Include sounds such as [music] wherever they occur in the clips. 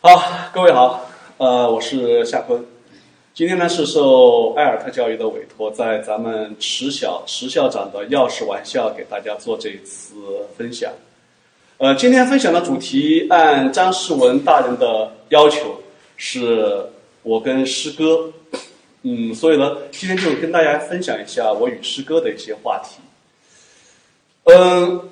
好，各位好，呃，我是夏坤。今天呢是受艾尔特教育的委托，在咱们池小池校长的钥匙玩笑，给大家做这一次分享。呃，今天分享的主题按张世文大人的要求，是我跟诗歌，嗯，所以呢，今天就跟大家分享一下我与诗歌的一些话题。嗯，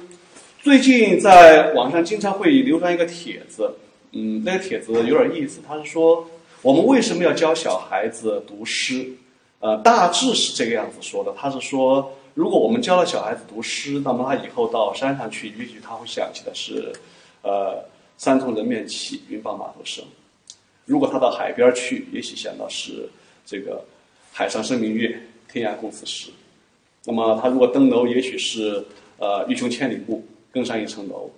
最近在网上经常会流传一个帖子，嗯，那个帖子有点意思，他是说我们为什么要教小孩子读诗？呃，大致是这个样子说的，他是说。如果我们教了小孩子读诗，那么他以后到山上去，也许他会想起的是，呃，山从人面起，云傍马头生。如果他到海边去，也许想到是这个海上生明月，天涯共此时。那么他如果登楼，也许是呃欲穷千里目，更上一层楼。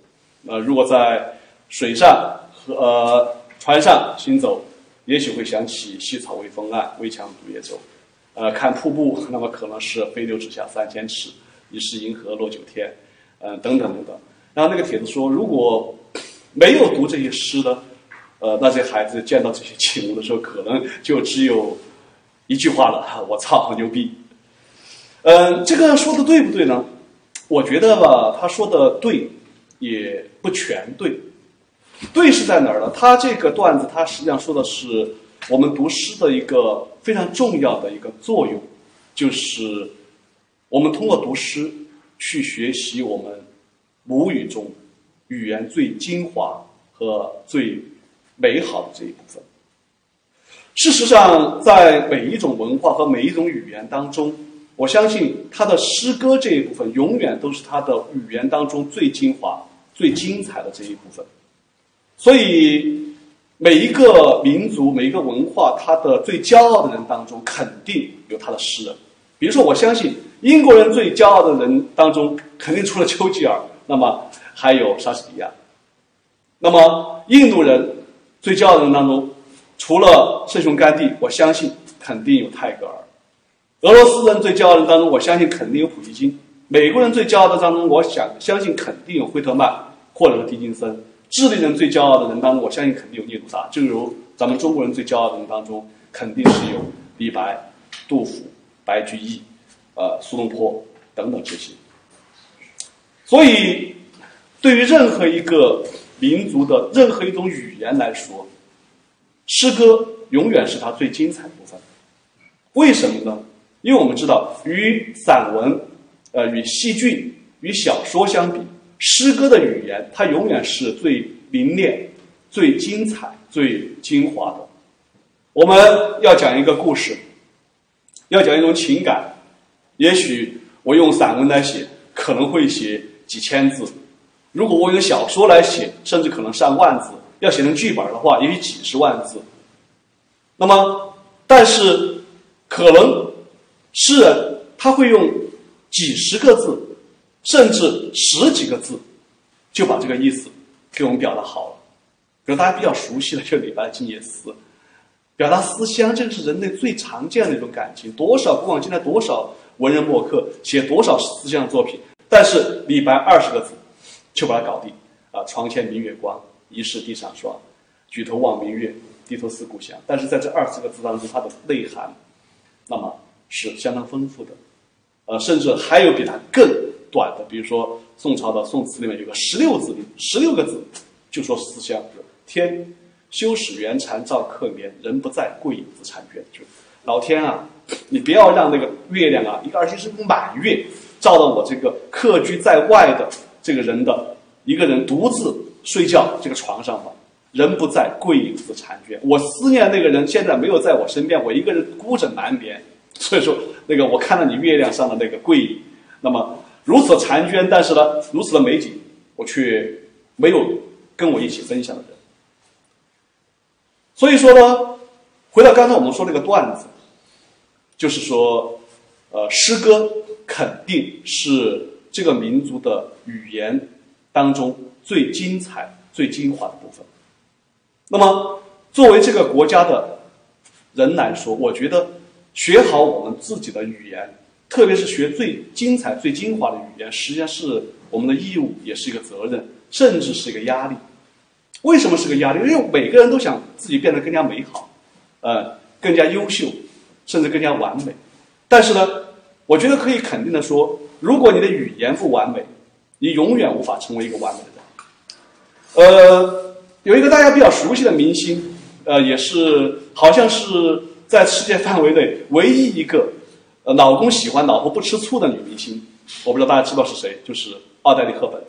呃，如果在水上呃船上行走，也许会想起细草微风岸，危墙独夜舟。呃，看瀑布，那么可能是飞流直下三千尺，疑是银河落九天，嗯，等等等等。然后那个帖子说，如果没有读这些诗的，呃，那些孩子见到这些景物的时候，可能就只有一句话了：我操，好牛逼！嗯，这个说的对不对呢？我觉得吧，他说的对，也不全对。对是在哪儿呢？他这个段子，他实际上说的是。我们读诗的一个非常重要的一个作用，就是我们通过读诗去学习我们母语中语言最精华和最美好的这一部分。事实上，在每一种文化和每一种语言当中，我相信他的诗歌这一部分永远都是他的语言当中最精华、最精彩的这一部分。所以。每一个民族、每一个文化，他的最骄傲的人当中，肯定有他的诗人。比如说，我相信英国人最骄傲的人当中，肯定除了丘吉尔，那么还有莎士比亚。那么印度人最骄傲的人当中，除了圣雄甘地，我相信肯定有泰戈尔。俄罗斯人最骄傲的人当中，我相信肯定有普希金。美国人最骄傲的当中，我想相信肯定有惠特曼或者是狄金森。智利人最骄傲的人当中，我相信肯定有聂鲁达，正如咱们中国人最骄傲的人当中，肯定是有李白、杜甫、白居易、呃苏东坡等等这些。所以，对于任何一个民族的任何一种语言来说，诗歌永远是它最精彩的部分。为什么呢？因为我们知道，与散文、呃与戏剧、与小说相比。诗歌的语言，它永远是最凝练、最精彩、最精华的。我们要讲一个故事，要讲一种情感，也许我用散文来写，可能会写几千字；如果我用小说来写，甚至可能上万字。要写成剧本的话，也许几十万字。那么，但是可能诗人他会用几十个字。甚至十几个字，就把这个意思给我们表达好了。比如大家比较熟悉的，就李白《静夜思》，表达思乡，这个是人类最常见的一种感情。多少古往今来多少文人墨客写多少思乡作品，但是李白二十个字就把它搞定啊！床前明月光，疑是地上霜。举头望明月，低头思故乡。但是在这二十个字当中，它的内涵，那么是相当丰富的。呃，甚至还有比它更。短的，比如说宋朝的宋词里面有个十六字，十六个字就说思乡。天修使圆禅照客眠，人不在，桂影自婵娟。就老天啊，你不要让那个月亮啊，一个而且是满月，照到我这个客居在外的这个人的一个人独自睡觉这个床上吧。人不在，桂影自婵娟。我思念那个人，现在没有在我身边，我一个人孤枕难眠。所以说，那个我看到你月亮上的那个桂影，那么。如此婵娟，但是呢，如此的美景，我却没有跟我一起分享的人。所以说呢，回到刚才我们说那个段子，就是说，呃，诗歌肯定是这个民族的语言当中最精彩、最精华的部分。那么，作为这个国家的人来说，我觉得学好我们自己的语言。特别是学最精彩、最精华的语言，实际上是我们的义务，也是一个责任，甚至是一个压力。为什么是个压力？因为每个人都想自己变得更加美好，呃，更加优秀，甚至更加完美。但是呢，我觉得可以肯定的说，如果你的语言不完美，你永远无法成为一个完美的人。呃，有一个大家比较熟悉的明星，呃，也是好像是在世界范围内唯一一个，老公喜欢老婆不吃醋的女明星。我不知道大家知道是谁，就是奥黛丽·赫本。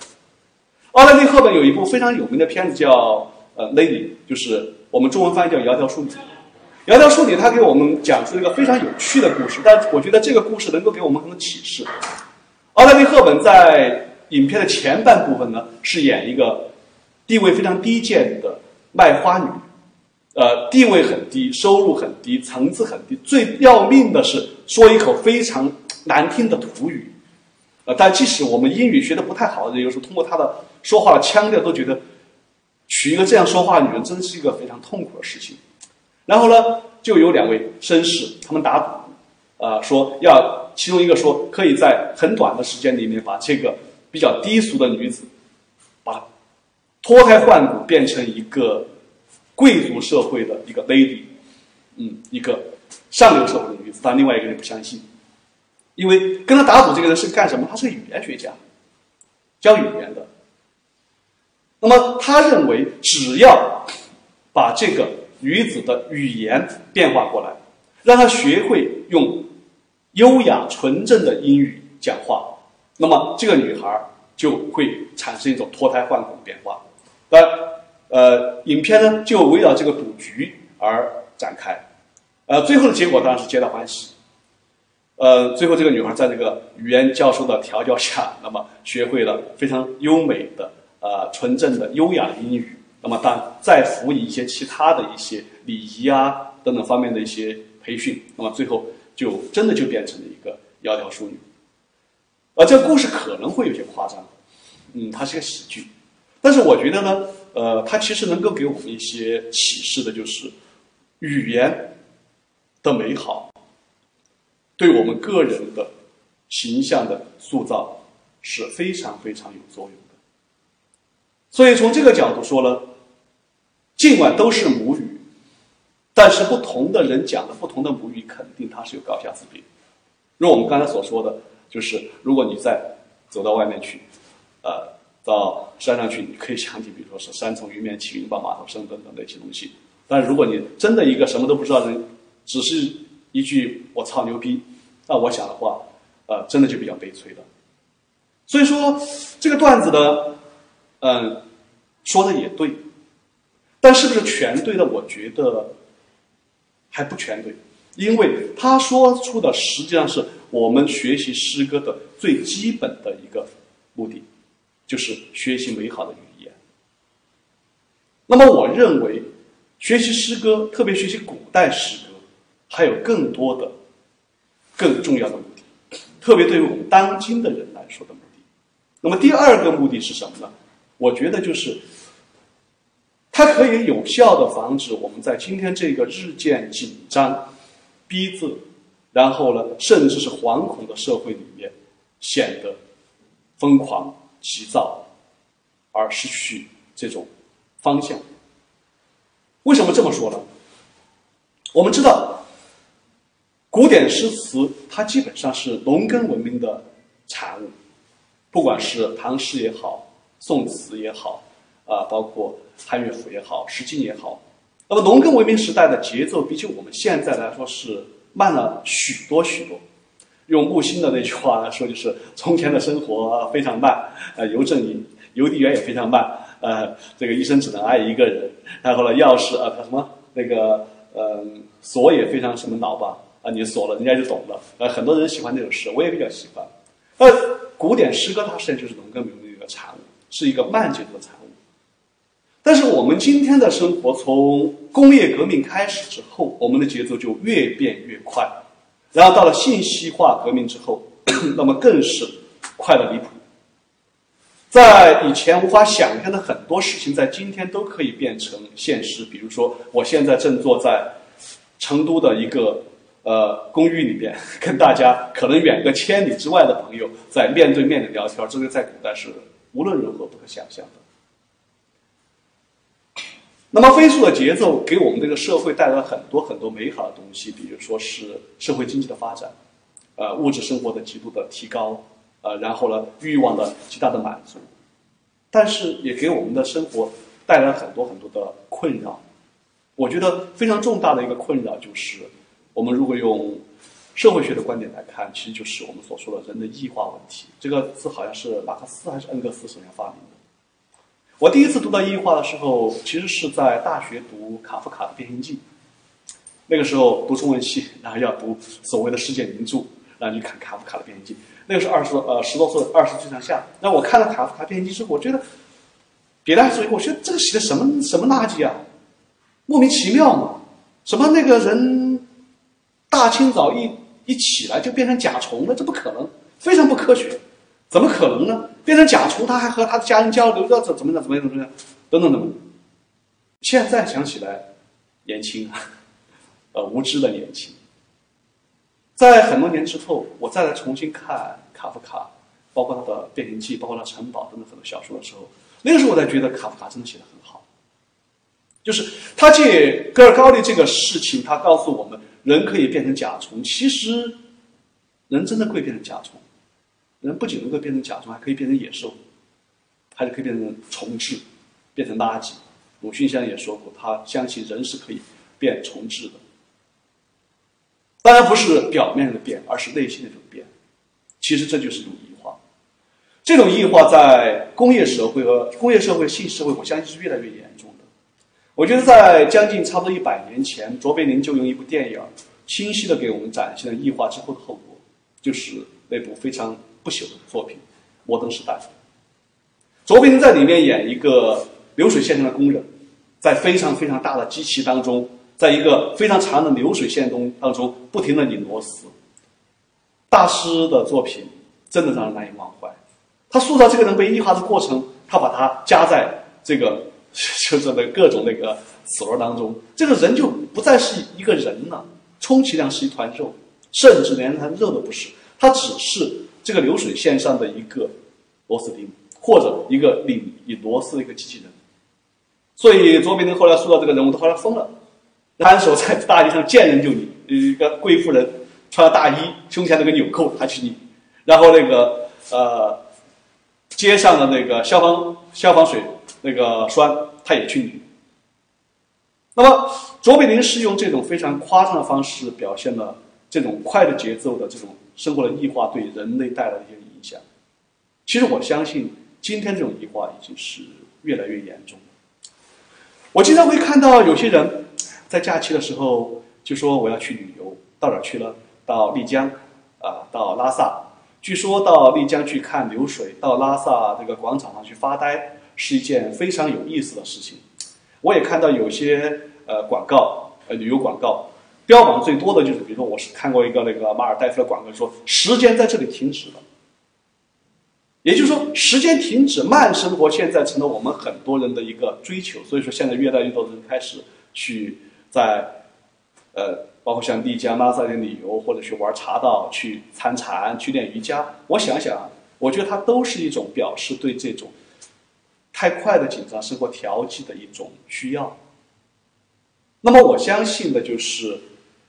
奥黛丽·赫本有一部非常有名的片子叫《呃，Lady》，就是我们中文翻译叫《窈窕淑女》。《窈窕淑女》她给我们讲述了一个非常有趣的故事，但我觉得这个故事能够给我们很多启示。奥黛丽·赫本在影片的前半部分呢，是演一个地位非常低贱的卖花女，呃，地位很低，收入很低，层次很低，最要命的是说一口非常难听的土语。呃，但即使我们英语学的不太好的人，有时候通过他的说话的腔调，都觉得娶一个这样说话的女人，真是一个非常痛苦的事情。然后呢，就有两位绅士，他们打赌，啊，说要其中一个说可以在很短的时间里面把这个比较低俗的女子，把脱胎换骨变成一个贵族社会的一个 lady，嗯，一个上流社会的女子。但另外一个人不相信。因为跟他打赌这个人是干什么？他是个语言学家，教语言的。那么他认为，只要把这个女子的语言变化过来，让她学会用优雅纯正的英语讲话，那么这个女孩就会产生一种脱胎换骨的变化。当然，呃，影片呢就围绕这个赌局而展开，呃，最后的结果当然是皆大欢喜。呃，最后这个女孩在这个语言教授的调教下，那么学会了非常优美的、呃纯正的、优雅的英语。那么，但再辅以一些其他的一些礼仪啊等等方面的一些培训，那么最后就真的就变成了一个窈窕淑女。呃，这个故事可能会有些夸张，嗯，它是个喜剧，但是我觉得呢，呃，它其实能够给我们一些启示的，就是语言的美好。对我们个人的形象的塑造是非常非常有作用的。所以从这个角度说呢，尽管都是母语，但是不同的人讲的不同的母语，肯定它是有高下之别。如我们刚才所说的，就是如果你在走到外面去，呃，到山上去，你可以想起，比如说是“山重云绵起云傍马头声”等等那些东西。但如果你真的一个什么都不知道的人，只是一句“我操牛逼”。那我想的话，呃，真的就比较悲催了。所以说，这个段子呢，嗯，说的也对，但是不是全对的？我觉得还不全对，因为他说出的实际上是我们学习诗歌的最基本的一个目的，就是学习美好的语言。那么，我认为学习诗歌，特别学习古代诗歌，还有更多的。更重要的目的，特别对于我们当今的人来说的目的。那么第二个目的是什么呢？我觉得就是，它可以有效的防止我们在今天这个日渐紧张、逼仄，然后呢，甚至是惶恐的社会里面，显得疯狂、急躁，而失去这种方向。为什么这么说呢？我们知道。古典诗词，它基本上是农耕文明的产物，不管是唐诗也好，宋词也好，啊，包括汉乐府也好，诗经也好。那么，农耕文明时代的节奏，比起我们现在来说是慢了许多许多。用木心的那句话来说，就是从前的生活非常慢，呃，邮政邮递员也非常慢，呃，这个一生只能爱一个人。然后呢，钥匙啊，什么那个，嗯，锁也非常什么老吧。啊，你锁了，人家就懂了。呃，很多人喜欢那种诗，我也比较喜欢。呃，古典诗歌它实际上就是农耕文明的一个产物，是一个慢节奏的产物。但是我们今天的生活，从工业革命开始之后，我们的节奏就越变越快。然后到了信息化革命之后，[clears throat] 那么更是快的离谱。在以前无法想象的很多事情，在今天都可以变成现实。比如说，我现在正坐在成都的一个。呃，公寓里边跟大家可能远个千里之外的朋友在面对面的聊天，这个在古代是无论如何不可想象的。那么飞速的节奏给我们这个社会带来很多很多美好的东西，比如说是社会经济的发展，呃，物质生活的极度的提高，呃，然后呢，欲望的极大的满足，但是也给我们的生活带来很多很多的困扰。我觉得非常重大的一个困扰就是，我们如果用社会学的观点来看，其实就是我们所说的人的异化问题。这个字好像是马克思还是恩格斯首先发明的。我第一次读到异化的时候，其实是在大学读卡夫卡的《变形记》。那个时候读中文系，然后要读所谓的世界名著，然后去看卡夫卡的《变形记》。那个是二十呃十多岁，二十岁上下。那我看了卡夫卡《变形记》之后，我觉得，别的还是我觉得这个写的什么什么垃圾啊！莫名其妙嘛？什么那个人大清早一一起来就变成甲虫了？这不可能，非常不科学，怎么可能呢？变成甲虫，他还和他的家人交流，要怎怎么样？怎么样？怎么样？等等等等。现在想起来，年轻啊，呃，无知的年轻。在很多年之后，我再来重新看卡夫卡，包括他的《变形记》，包括他《城堡》等等很多小说的时候，那个时候我才觉得卡夫卡真的写的很好。就是他借戈尔高利这个事情，他告诉我们，人可以变成甲虫。其实，人真的会变成甲虫。人不仅能够变成甲虫，还可以变成野兽，还是可以变成虫质，变成垃圾。鲁迅先生也说过，他相信人是可以变虫质的。当然不是表面上的变，而是内心的这种变。其实这就是一种异化。这种异化在工业社会和工业社会、信息社会，我相信是越来越严重。我觉得在将近差不多一百年前，卓别林就用一部电影，清晰的给我们展现了异化之后的后果，就是那部非常不朽的作品《摩登时代》。卓别林在里面演一个流水线上的工人，在非常非常大的机器当中，在一个非常长的流水线中当中不停的拧螺丝。大师的作品真的让人难以忘怀。他塑造这个人被异化的过程，他把它加在这个。[laughs] 就是那各种那个齿轮当中，这个人就不再是一个人了，充其量是一团肉，甚至连他肉都不是，他只是这个流水线上的一个螺丝钉，或者一个拧拧螺丝的一个机器人。所以卓别林后来塑造这个人物，他后来疯了，单手在大街上见人就拧，一个贵妇人穿了大衣，胸前那个纽扣他去拧，然后那个呃街上的那个消防消防水。那个栓，他也去拧。那么，卓别林是用这种非常夸张的方式表现了这种快的节奏的这种生活的异化对人类带来的一些影响。其实，我相信今天这种异化已经是越来越严重。我经常会看到有些人在假期的时候就说我要去旅游，到哪去了？到丽江，啊，到拉萨。据说到丽江去看流水，到拉萨这个广场上去发呆。是一件非常有意思的事情，我也看到有些呃广告，呃旅游广告，标榜最多的就是，比如说我是看过一个那个马尔代夫的广告，说时间在这里停止了，也就是说时间停止，慢生活现在成了我们很多人的一个追求，所以说现在越来越多的人开始去在，呃，包括像丽江、拉萨的旅游，或者去玩茶道、去参禅、去练瑜伽，我想想，我觉得它都是一种表示对这种。太快的紧张生活调剂的一种需要。那么我相信的就是，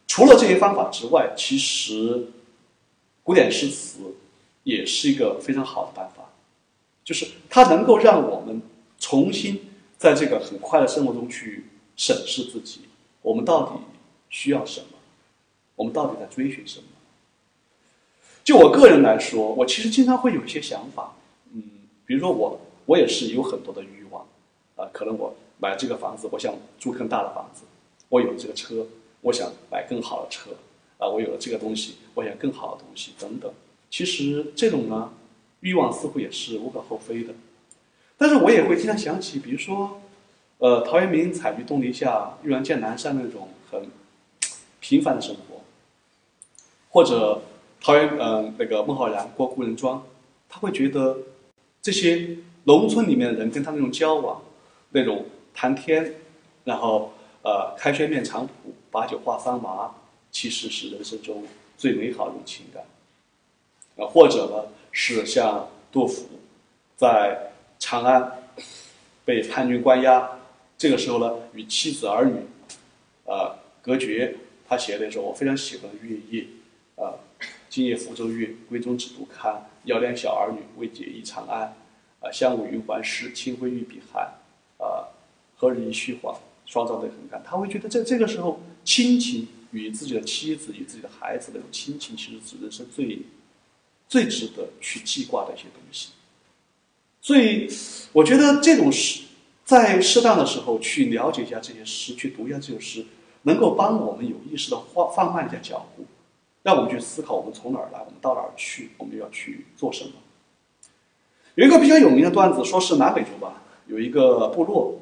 除了这些方法之外，其实古典诗词也是一个非常好的办法，就是它能够让我们重新在这个很快的生活中去审视自己，我们到底需要什么，我们到底在追寻什么。就我个人来说，我其实经常会有一些想法，嗯，比如说我。我也是有很多的欲望，啊，可能我买这个房子，我想住更大的房子；我有这个车，我想买更好的车；啊，我有了这个东西，我想更好的东西等等。其实这种呢，欲望似乎也是无可厚非的。但是我也会经常想起，比如说，呃，陶渊明采菊东篱下，悠然见南山那种很平凡的生活，或者陶渊嗯那个孟浩然过故人庄，他会觉得这些。农村里面的人跟他那种交往，那种谈天，然后呃开轩面场圃，把酒话桑麻，其实是人生中最美好的一种情感。啊，或者呢是像杜甫，在长安被叛军关押，这个时候呢，与妻子儿女，呃，隔绝。他写的时候，我非常喜欢的月夜，啊，今夜福州月，闺中只独看，遥怜小儿女，未解忆长安。啊，香雾云鬟湿，清辉玉臂寒。啊，何日依虚晃，双照泪痕干。他会觉得在这个时候，亲情与自己的妻子与自己的孩子那种亲情，其实是人生最最值得去记挂的一些东西。所以，我觉得这种诗，在适当的时候去了解一下这些诗，去读一下这首诗。能够帮我们有意识的放放慢一下脚步，让我们去思考我们从哪儿来，我们到哪儿去，我们要去做什么。有一个比较有名的段子，说是南北洲吧，有一个部落，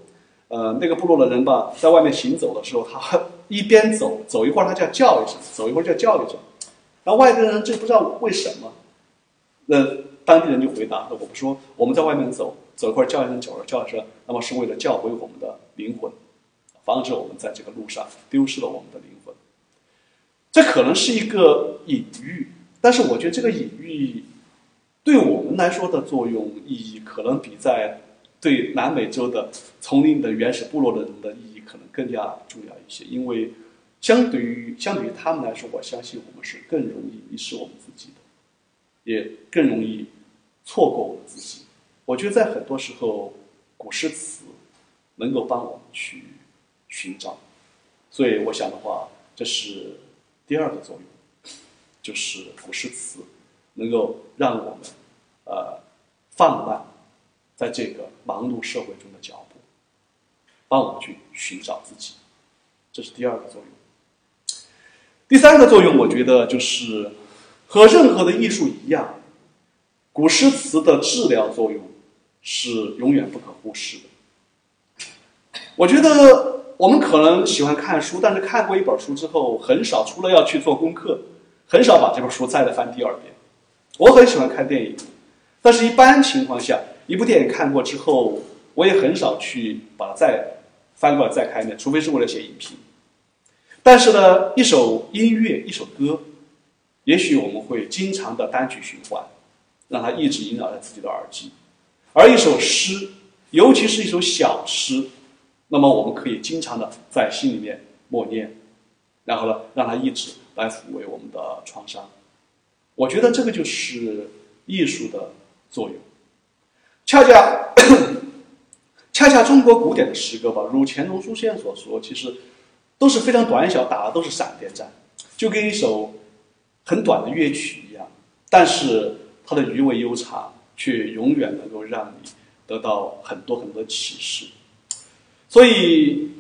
呃，那个部落的人吧，在外面行走的时候，他 [laughs] 一边走，走一会儿他就要叫一声，走一会儿就要叫一声，然后外地人就不知道为什么，那当地人就回答：那我们说我们在外面走，走一会儿叫一声，走了叫一声，那么是为了叫回我们的灵魂。防止我们在这个路上丢失了我们的灵魂，这可能是一个隐喻，但是我觉得这个隐喻对我们来说的作用意义，可能比在对南美洲的丛林的原始部落的人的意义可能更加重要一些。因为相对于相对于他们来说，我相信我们是更容易迷失我们自己的，也更容易错过我们自己。我觉得在很多时候，古诗词能够帮我们去。寻找，所以我想的话，这是第二个作用，就是古诗词能够让我们呃放慢在这个忙碌社会中的脚步，帮我们去寻找自己，这是第二个作用。第三个作用，我觉得就是和任何的艺术一样，古诗词的治疗作用是永远不可忽视的。我觉得。我们可能喜欢看书，但是看过一本书之后，很少除了要去做功课，很少把这本书再来翻第二遍。我很喜欢看电影，但是一般情况下，一部电影看过之后，我也很少去把它再翻过来再看一遍，除非是为了写影评。但是呢，一首音乐，一首歌，也许我们会经常的单曲循环，让它一直萦绕在自己的耳机。而一首诗，尤其是一首小诗。那么我们可以经常的在心里面默念，然后呢，让它一直来抚慰我们的创伤。我觉得这个就是艺术的作用。恰恰，恰恰中国古典的诗歌吧，如钱钟书先所说，其实都是非常短小，打的都是闪电战，就跟一首很短的乐曲一样。但是它的余味悠长，却永远能够让你得到很多很多启示。所以，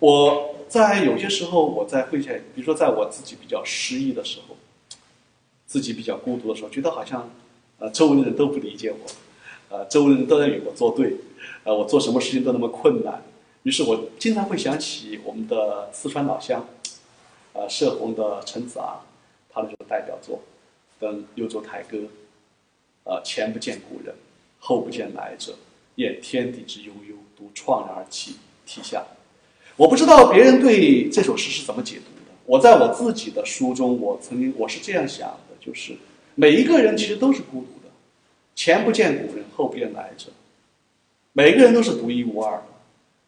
我在有些时候，我在会前，比如说在我自己比较失意的时候，自己比较孤独的时候，觉得好像，呃，周围的人都不理解我，呃，周围的人都在与我作对，呃，我做什么事情都那么困难。于是我经常会想起我们的四川老乡，呃，社红的陈子昂，他的这个代表作，跟《幽州台歌》，呃，前不见古人，后不见来者，念天地之悠悠，独怆然而泣。题下，我不知道别人对这首诗是怎么解读的。我在我自己的书中，我曾经我是这样想，就是每一个人其实都是孤独的，前不见古人，后不见来者，每个人都是独一无二的。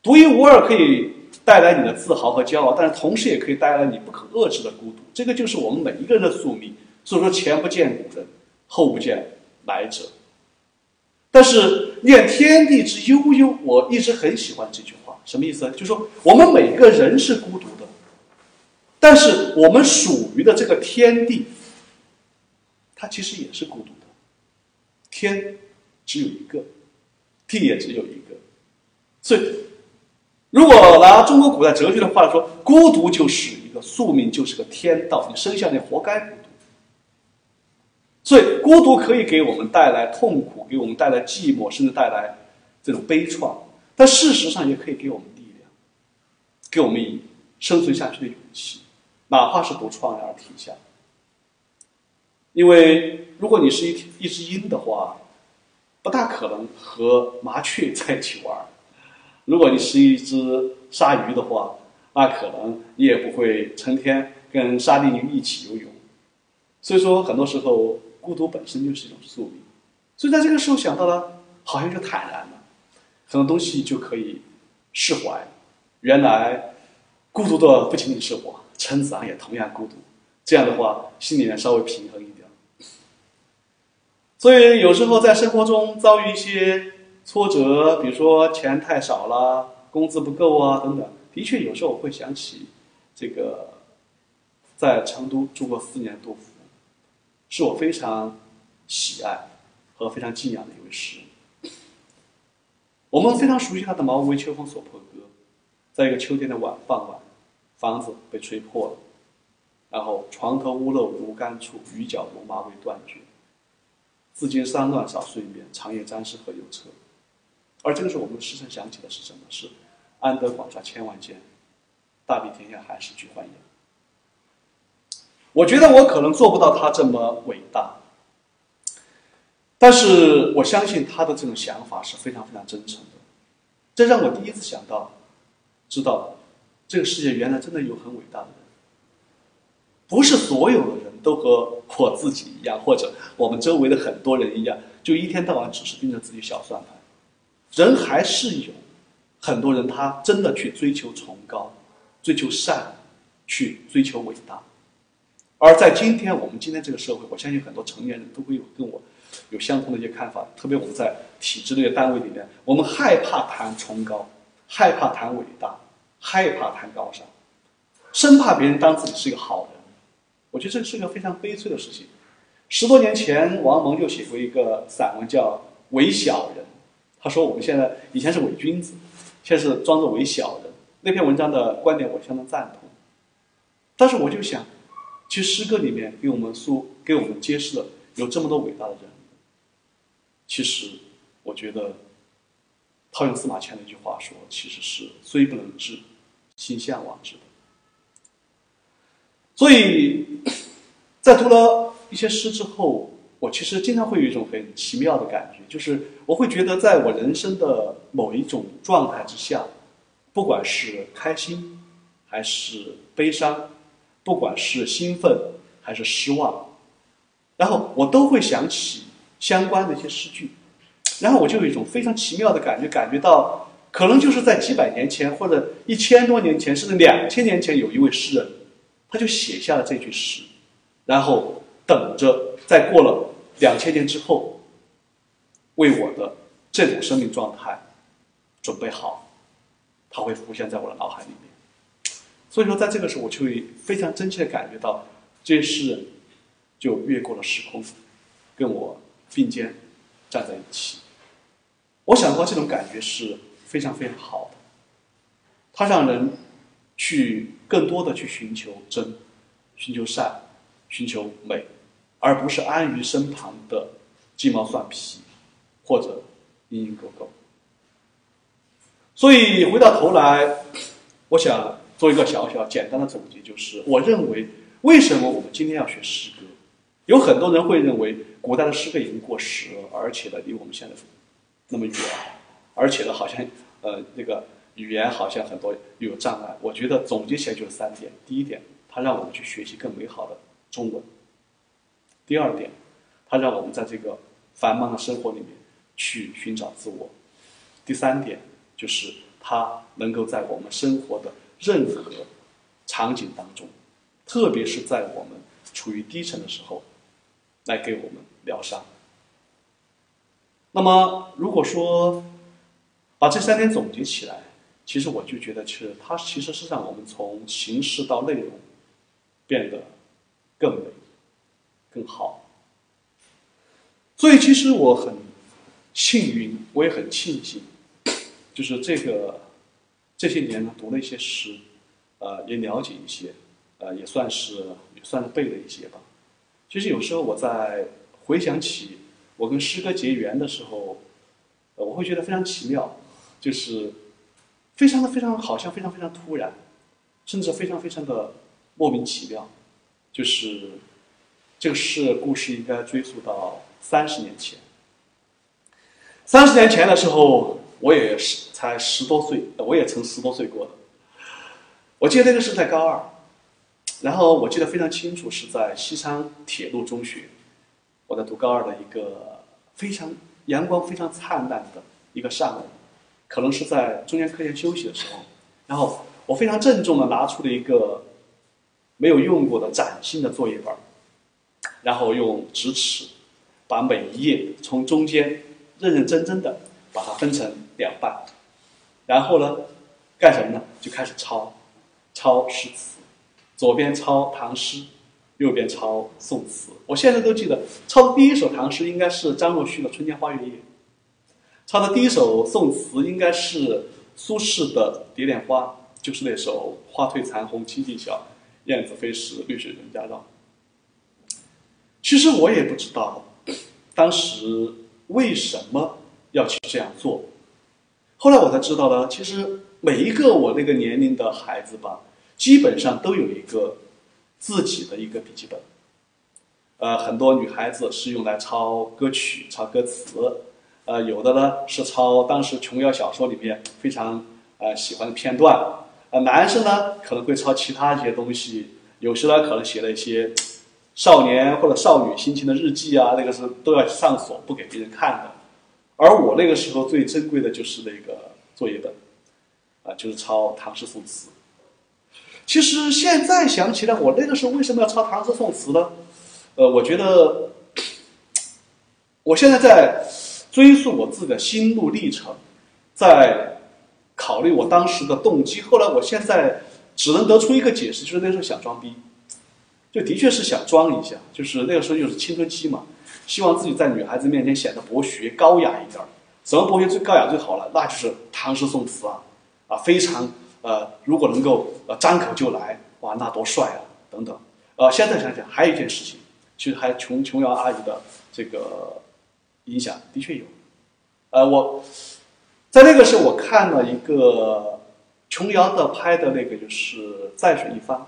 独一无二可以带来你的自豪和骄傲，但是同时也可以带来你不可遏制的孤独。这个就是我们每一个人的宿命。所以说，前不见古人，后不见来者。但是念天地之悠悠，我一直很喜欢这句话。什么意思？就是说，我们每个人是孤独的，但是我们属于的这个天地，它其实也是孤独的。天只有一个，地也只有一个。所以，如果拿中国古代哲学的话来说，孤独就是一个宿命，就是个天道。你生下来活该孤独。所以，孤独可以给我们带来痛苦，给我们带来寂寞，甚至带来这种悲怆。但事实上也可以给我们力量，给我们以生存下去的勇气，哪怕是独怆然而涕下。因为如果你是一一只鹰的话，不大可能和麻雀 [laughs] 在一起玩；如果你是一只鲨鱼的话，那可能你也不会成天跟沙丁鱼一起游泳。所以说，很多时候孤独本身就是一种宿命。所以在这个时候想到了，好像就坦然了。很多东西就可以释怀，原来孤独的不仅仅是我，陈子昂也同样孤独。这样的话，心里面稍微平衡一点。所以有时候在生活中遭遇一些挫折，比如说钱太少了、工资不够啊等等，的确有时候我会想起这个在成都住过四年的杜甫，是我非常喜爱和非常敬仰的一位诗人。我们非常熟悉他的《茅屋为秋风所破歌》，在一个秋天的晚傍晚，房子被吹破了，然后床头屋漏无干处，雨脚如麻未断绝。自经山乱少睡眠，长夜沾湿何由彻？而这个时候，我们时常想起的是什么？是安得广厦千万间，大庇天下寒士俱欢颜。我觉得我可能做不到他这么伟大，但是我相信他的这种想法是非常非常真诚的。这让我第一次想到，知道这个世界原来真的有很伟大的人，不是所有的人。都和我自己一样，或者我们周围的很多人一样，就一天到晚只是盯着自己小算盘。人还是有很多人，他真的去追求崇高，追求善，去追求伟大。而在今天我们今天这个社会，我相信很多成年人都会有跟我有相同的一些看法。特别我们在体制内的单位里面，我们害怕谈崇高，害怕谈伟大，害怕谈高尚，生怕别人当自己是一个好人。我觉得这是个非常悲催的事情。十多年前，王蒙就写过一个散文叫《伪小人》，他说我们现在以前是伪君子，现在是装作伪小人。那篇文章的观点我相当赞同。但是我就想，其实诗歌里面给我们说，给我们揭示了有这么多伟大的人。其实，我觉得套用司马迁的一句话说，其实是虽不能至，心向往之。所以，[clears throat] 在读了一些诗之后，我其实经常会有一种很奇妙的感觉，就是我会觉得，在我人生的某一种状态之下，不管是开心，还是悲伤，不管是兴奋还是失望，然后我都会想起相关的一些诗句，然后我就有一种非常奇妙的感觉，感觉到可能就是在几百年前，或者一千多年前，甚至两千年前，有一位诗人。他就写下了这句诗，然后等着在过了两千年之后，为我的这种生命状态准备好，他会浮现在我的脑海里面。所以说，在这个时候，我就会非常真切的感觉到，这些诗人就越过了时空，跟我并肩站在一起。我想说，这种感觉是非常非常好的，它让人。去更多的去寻求真，寻求善，寻求美，而不是安于身旁的鸡毛蒜皮或者蝇营狗苟。所以回到头来，我想做一个小小简单的总结，就是我认为为什么我们今天要学诗歌？有很多人会认为古代的诗歌已经过时了，而且呢离我们现在那么远，而且呢好像呃那个。语言好像很多有障碍，我觉得总结起来就是三点：第一点，它让我们去学习更美好的中文；第二点，它让我们在这个繁忙的生活里面去寻找自我；第三点，就是它能够在我们生活的任何场景当中，特别是在我们处于低沉的时候，来给我们疗伤。那么，如果说把这三点总结起来，其实我就觉得，其实它其实是让我们从形式到内容变得更美、更好。所以，其实我很幸运，我也很庆幸，就是这个这些年呢，读了一些诗，呃，也了解一些，呃，也算是也算是背了一些吧。其实有时候我在回想起我跟诗歌结缘的时候，呃，我会觉得非常奇妙，就是。非常的非常好像非常非常突然，甚至非常非常的莫名其妙，就是这个事故事应该追溯到三十年前。三十年前的时候，我也是才十多岁，我也曾十多岁过的。我记得那个是在高二，然后我记得非常清楚，是在西昌铁路中学，我在读高二的一个非常阳光非常灿烂的一个上午。可能是在中间课间休息的时候，然后我非常郑重的拿出了一个没有用过的崭新的作业本，然后用直尺把每一页从中间认认真真的把它分成两半，然后呢，干什么呢？就开始抄，抄诗词，左边抄唐诗，右边抄宋词。我现在都记得，抄的第一首唐诗应该是张若虚的《春天花月夜》，抄的第一首宋词应该是苏轼的《蝶恋花》，就是那首“花褪残红青尽晓，燕子飞时绿水人家绕”。其实我也不知道，当时为什么要去这样做。后来我才知道呢，其实每一个我那个年龄的孩子吧，基本上都有一个自己的一个笔记本。呃，很多女孩子是用来抄歌曲、抄歌词，呃，有的呢是抄当时琼瑶小说里面非常呃喜欢的片段。呃，男生呢可能会抄其他一些东西，有时呢可能写了一些。少年或者少女心情的日记啊，那个是都要上锁不给别人看的。而我那个时候最珍贵的就是那个作业本，啊，就是抄唐诗宋词。其实现在想起来，我那个时候为什么要抄唐诗宋词呢？呃，我觉得，我现在在追溯我自己的心路历程，在考虑我当时的动机。后来我现在只能得出一个解释，就是那时候想装逼。就的确是想装一下，就是那个时候就是青春期嘛，希望自己在女孩子面前显得博学高雅一点儿。什么博学最高雅最好了？那就是唐诗宋词啊，啊，非常呃，如果能够呃张口就来，哇，那多帅啊！等等。呃，现在想想还有一件事情，其实还琼琼瑶阿姨的这个影响的确有。呃，我在那个时候我看了一个琼瑶的拍的那个就是《在水一方》。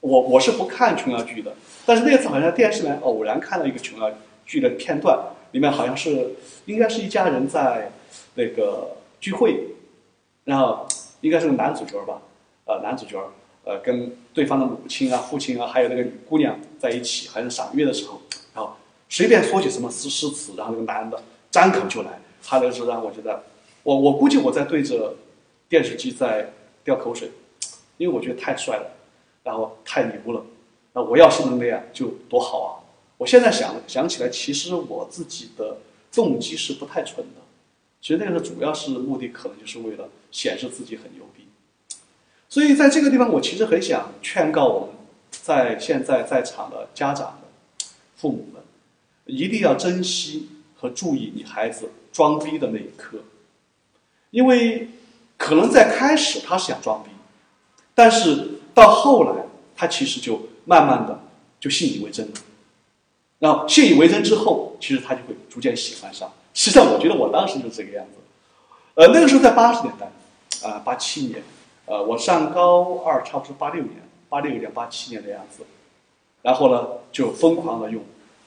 我我是不看琼瑶剧的，但是那次好像电视里偶然看到一个琼瑶剧的片段，里面好像是应该是一家人在那个聚会，然后应该是个男主角吧，呃，男主角呃跟对方的母亲啊、父亲啊，还有那个女姑娘在一起，好像赏月的时候，随便说起什么诗诗词，然后那个男的张口就来，他那个时候让我觉得，我我估计我在对着电视机在掉口水，因为我觉得太帅了。然后太牛了，那我要是能那样就多好啊！我现在想想起来，其实我自己的动机是不太纯的。其实那个时候主要是目的，可能就是为了显示自己很牛逼。所以在这个地方，我其实很想劝告我们在现在在场的家长们、父母，一定要珍惜和注意你孩子装逼的那一刻，因为可能在开始他是想装逼，但是。到后来，他其实就慢慢的就信以为真了。然后信以为真之后，其实他就会逐渐喜欢上。实际上，我觉得我当时就是这个样子。呃，那个时候在八十年代，啊，八七年，呃，我上高二，差不多八六年，八六年、八七年的样子。然后呢，就疯狂的用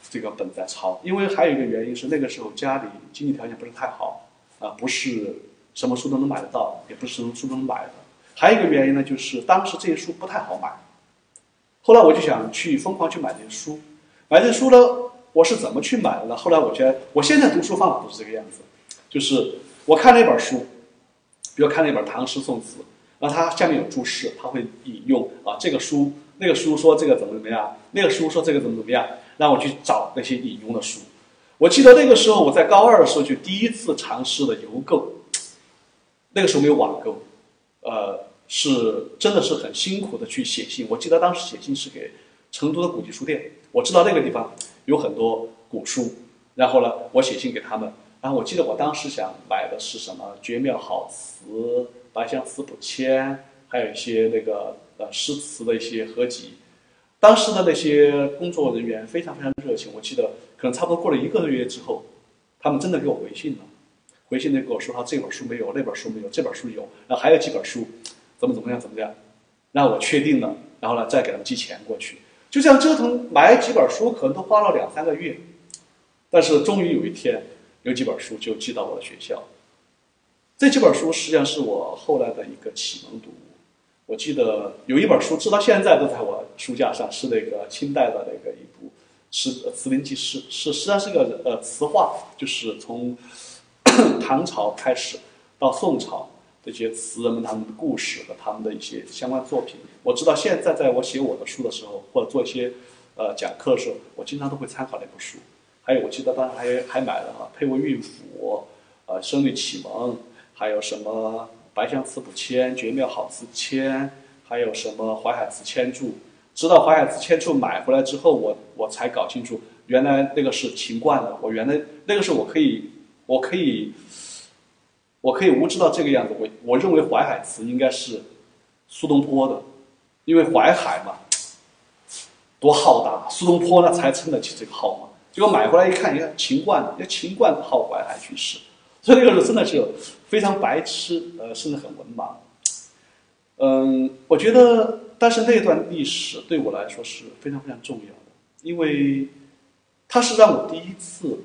这个本在抄。因为还有一个原因是，那个时候家里经济条件不是太好，啊，不是什么书都能买得到，也不是什么书都能买的。还有一个原因呢，就是当时这些书不太好买。后来我就想去疯狂去买这些书，买这些书呢，我是怎么去买的呢？后来我觉得，我现在读书方法都是这个样子，就是我看了一本书，比如看了一本唐诗宋词，那它下面有注释，它会引用啊这个书那个书说这个怎么怎么样，那个书说这个怎么怎么样，让我去找那些引用的书。我记得那个时候我在高二的时候就第一次尝试了邮购，那个时候没有网购，呃。是真的是很辛苦的去写信。我记得当时写信是给成都的古籍书店，我知道那个地方有很多古书，然后呢，我写信给他们。然后我记得我当时想买的是什么《绝妙好词》《白相词谱签》，还有一些那个呃诗词的一些合集。当时的那些工作人员非常非常热情。我记得可能差不多过了一个多月之后，他们真的给我回信了，回信的跟我说他这本书没有，那本书没有，这本书有，然后还有几本书。怎么怎么样怎么样，让我确定了，然后呢再给他们寄钱过去，就这样折腾买几本书，可能都花了两三个月，但是终于有一天，有几本书就寄到我的学校。这几本书实际上是我后来的一个启蒙读物。我记得有一本书，直到现在都在我书架上，是那个清代的那个一部《诗词林记事》，是实际上是个呃词话，就是从唐朝开始到宋朝。这些词人们他们的故事和他们的一些相关作品。我知道现在在我写我的书的时候，或者做一些呃讲课的时候，我经常都会参考那部书。还有，我记得当时还还买了哈《配位韵府》，呃，《声律启蒙》，还有什么《白象词谱签》《绝妙好词签》，还有什么《淮海词签注》。直到《淮海词签注》买回来之后，我我才搞清楚，原来那个是秦观的。我原来那个时候我可以，我可以，我可以无知到这个样子。我我认为淮海词应该是苏东坡的，因为淮海嘛，多浩大，苏东坡那才撑得起这个号嘛。结果买回来一看，你看秦观，那秦观号淮海居士，所以那个时候真的是非常白痴，呃，甚至很文盲。嗯，我觉得，但是那段历史对我来说是非常非常重要的，因为它是让我第一次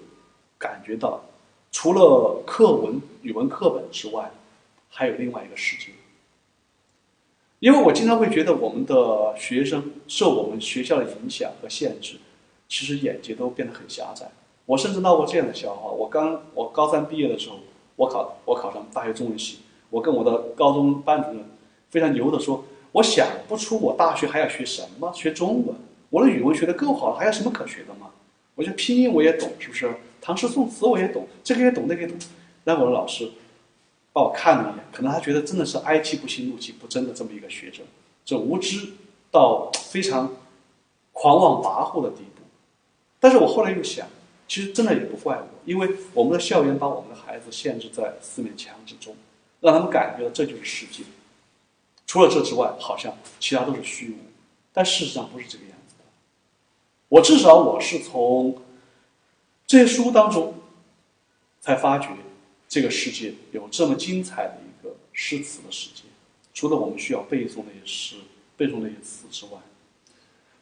感觉到，除了课文、语文课本之外，还有另外一个世界。因为我经常会觉得，我们的学生受我们学校的影响和限制。其实眼界都变得很狭窄。我甚至闹过这样的笑话：我刚我高三毕业的时候，我考我考上大学中文系，我跟我的高中班主任非常牛的说：“我想不出我大学还要学什么，学中文，我的语文学得够好了，还有什么可学的吗？我觉得拼音我也懂，是不是？唐诗宋词我也懂，这个也懂，那个也懂。”那我的老师把我看了一眼，可能他觉得真的是哀其不幸，怒其不争的这么一个学生，这无知到非常狂妄跋扈的地步。但是我后来又想，其实真的也不怪我，因为我们的校园把我们的孩子限制在四面墙之中，让他们感觉到这就是世界。除了这之外，好像其他都是虚无。但事实上不是这个样子的。我至少我是从这些书当中才发觉，这个世界有这么精彩的一个诗词的世界。除了我们需要背诵那些诗、背诵那些词之外。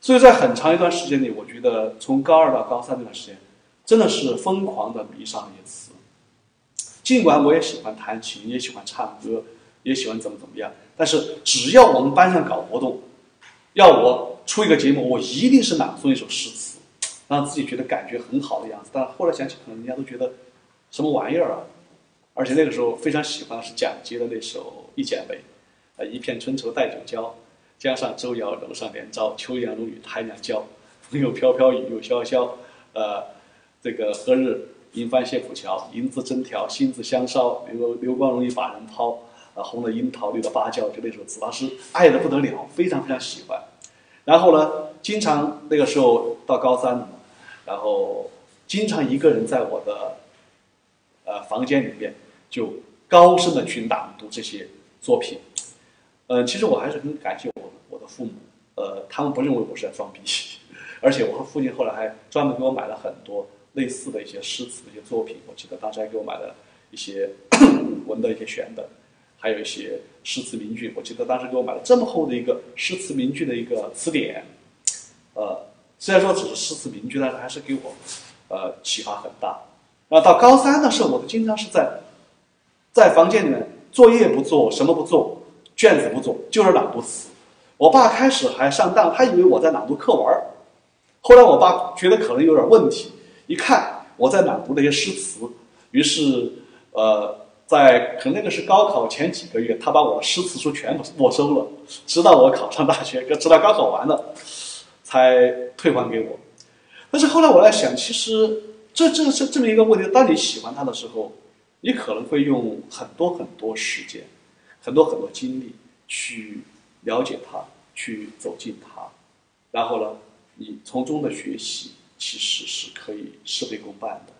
所以在很长一段时间里，我觉得从高二到高三那段时间，真的是疯狂的迷上那些词。尽管我也喜欢弹琴，也喜欢唱歌，也喜欢怎么怎么样，但是只要我们班上搞活动，要我出一个节目，我一定是朗诵一首诗词，让自己觉得感觉很好的样子。但后来想起，可能人家都觉得什么玩意儿啊！而且那个时候非常喜欢的是蒋捷的那首《一剪梅》，呃，一片春愁带酒浇。江上舟摇，楼上帘招，秋阳如雨，台娘娇。风又飘飘，雨又潇潇。呃，这个何日银帆谢浦桥？银字真条，心字香烧。流流光容易把人抛。啊，红了樱桃，绿了芭蕉。就那首词，当时爱的不得了，非常非常喜欢。然后呢，经常那个时候到高三了嘛，然后经常一个人在我的呃房间里面，就高声的去朗读这些作品。嗯，其实我还是很感谢我我的父母，呃，他们不认为我是在装逼，[laughs] 而且我和父亲后来还专门给我买了很多类似的一些诗词的一些作品。我记得当时还给我买了一些 [clears throat] 文的一些选本，还有一些诗词名句。我记得当时给我买了这么厚的一个诗词名句的一个词典，呃，虽然说只是诗词名句，但是还是给我呃启发很大。然后到高三的时候，我都经常是在在房间里面作业不做，什么不做。卷子不做，就是朗读词。我爸开始还上当，他以为我在朗读课文。后来我爸觉得可能有点问题，一看我在朗读那些诗词，于是，呃，在可能那个是高考前几个月，他把我的诗词书全部没收了，直到我考上大学，直到高考完了，才退还给我。但是后来我在想，其实这这这这么一个问题：当你喜欢他的时候，你可能会用很多很多时间。很多很多精力去了解他，去走进他，然后呢，你从中的学习其实是可以事倍功半的。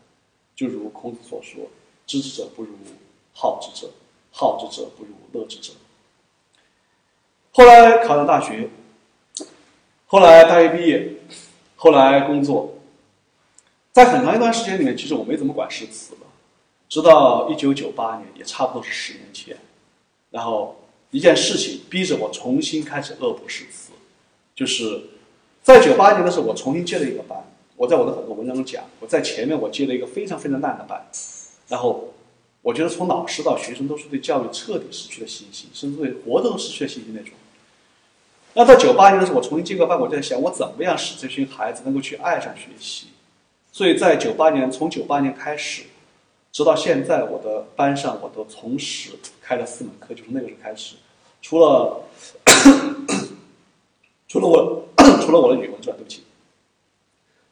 就如孔子所说：“知之者不如好之者，好之者不如乐之者。”后来考上大学，后来大学毕业，后来工作，在很长一段时间里面，其实我没怎么管诗词了。直到一九九八年，也差不多是十年前。然后一件事情逼着我重新开始恶补诗词，就是在九八年的时候，我重新接了一个班。我在我的很多文章中讲，我在前面我接了一个非常非常烂的班，然后我觉得从老师到学生都是对教育彻底失去了信心，甚至对活着都失去了信心那种。那到九八年的时候，我重新接个班，我就在想，我怎么样使这群孩子能够去爱上学习？所以在九八年，从九八年开始，直到现在，我的班上我都同时开了四门课，就从那个时候开始，除了 [coughs] 除了我 [coughs] 除了我的语文之外，对不起，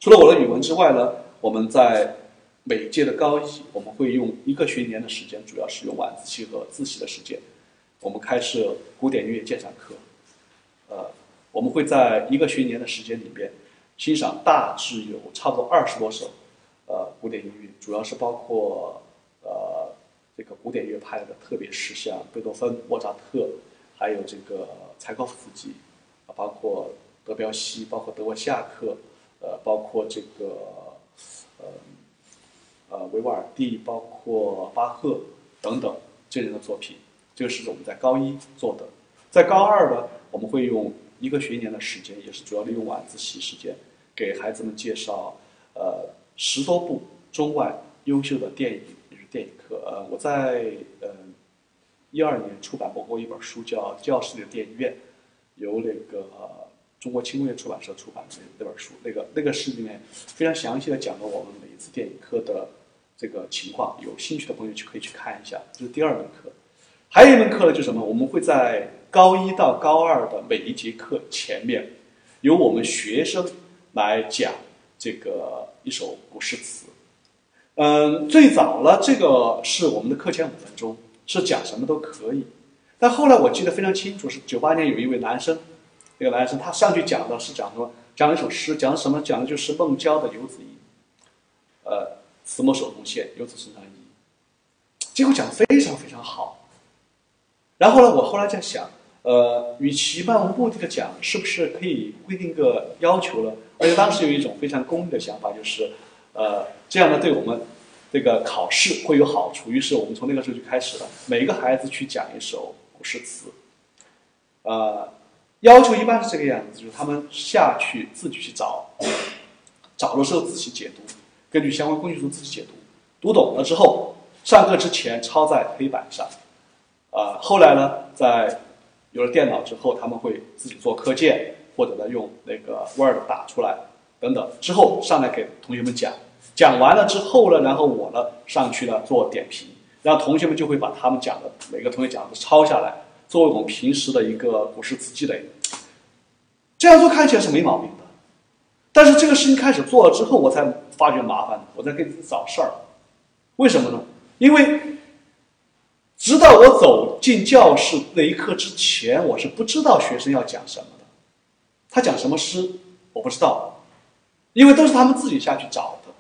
除了我的语文之外呢，我们在每届的高一，我们会用一个学年的时间，主要是用晚自习和自习的时间，我们开设古典音乐鉴赏课，呃，我们会在一个学年的时间里边欣赏大致有差不多二十多首。呃，古典音乐主要是包括呃这个古典乐派的，特别是像贝多芬、莫扎特，还有这个柴可夫斯基，啊，包括德彪西，包括德沃夏克，呃，包括这个呃呃维瓦尔第，包括巴赫等等这人的作品。这个是我们在高一做的，在高二呢，我们会用一个学年的时间，也是主要利用晚自习时间，给孩子们介绍呃。十多部中外优秀的电影，也是电影课。呃，我在呃一二年出版过一本书，叫《教室里的电影院》，由那个中国轻工业出版社出版的那本书。那个那个是里面非常详细的讲了我们每一次电影课的这个情况。有兴趣的朋友去可以去看一下。这是第二门课，还有一门课呢，就是什么？我们会在高一到高二的每一节课前面，由我们学生来讲。这个一首古诗词，嗯，最早呢，这个是我们的课前五分钟，是讲什么都可以。但后来我记得非常清楚，是九八年有一位男生，那个男生他上去讲的是讲说讲了一首诗，讲什么？讲的就是孟郊的《游子吟》，呃，慈母手中线，游子身上衣。结果讲的非常非常好。然后呢，我后来在想，呃，与其漫无目的的讲，是不是可以规定个要求了？而且当时有一种非常功利的想法，就是，呃，这样呢对我们这个考试会有好处。于是我们从那个时候就开始了，每个孩子去讲一首古诗词，呃，要求一般是这个样子，就是他们下去自己去找，找的时候自己解读，根据相关工具书自己解读，读懂了之后，上课之前抄在黑板上，啊，后来呢，在有了电脑之后，他们会自己做课件。或者呢，用那个 Word 打出来，等等，之后上来给同学们讲，讲完了之后呢，然后我呢上去呢做点评，然后同学们就会把他们讲的每个同学讲的抄下来，作为我们平时的一个古诗词积累。这样做看起来是没毛病的，但是这个事情开始做了之后，我才发觉麻烦，我在给自己找事儿。为什么呢？因为直到我走进教室那一刻之前，我是不知道学生要讲什么的。他讲什么诗，我不知道，因为都是他们自己下去找的。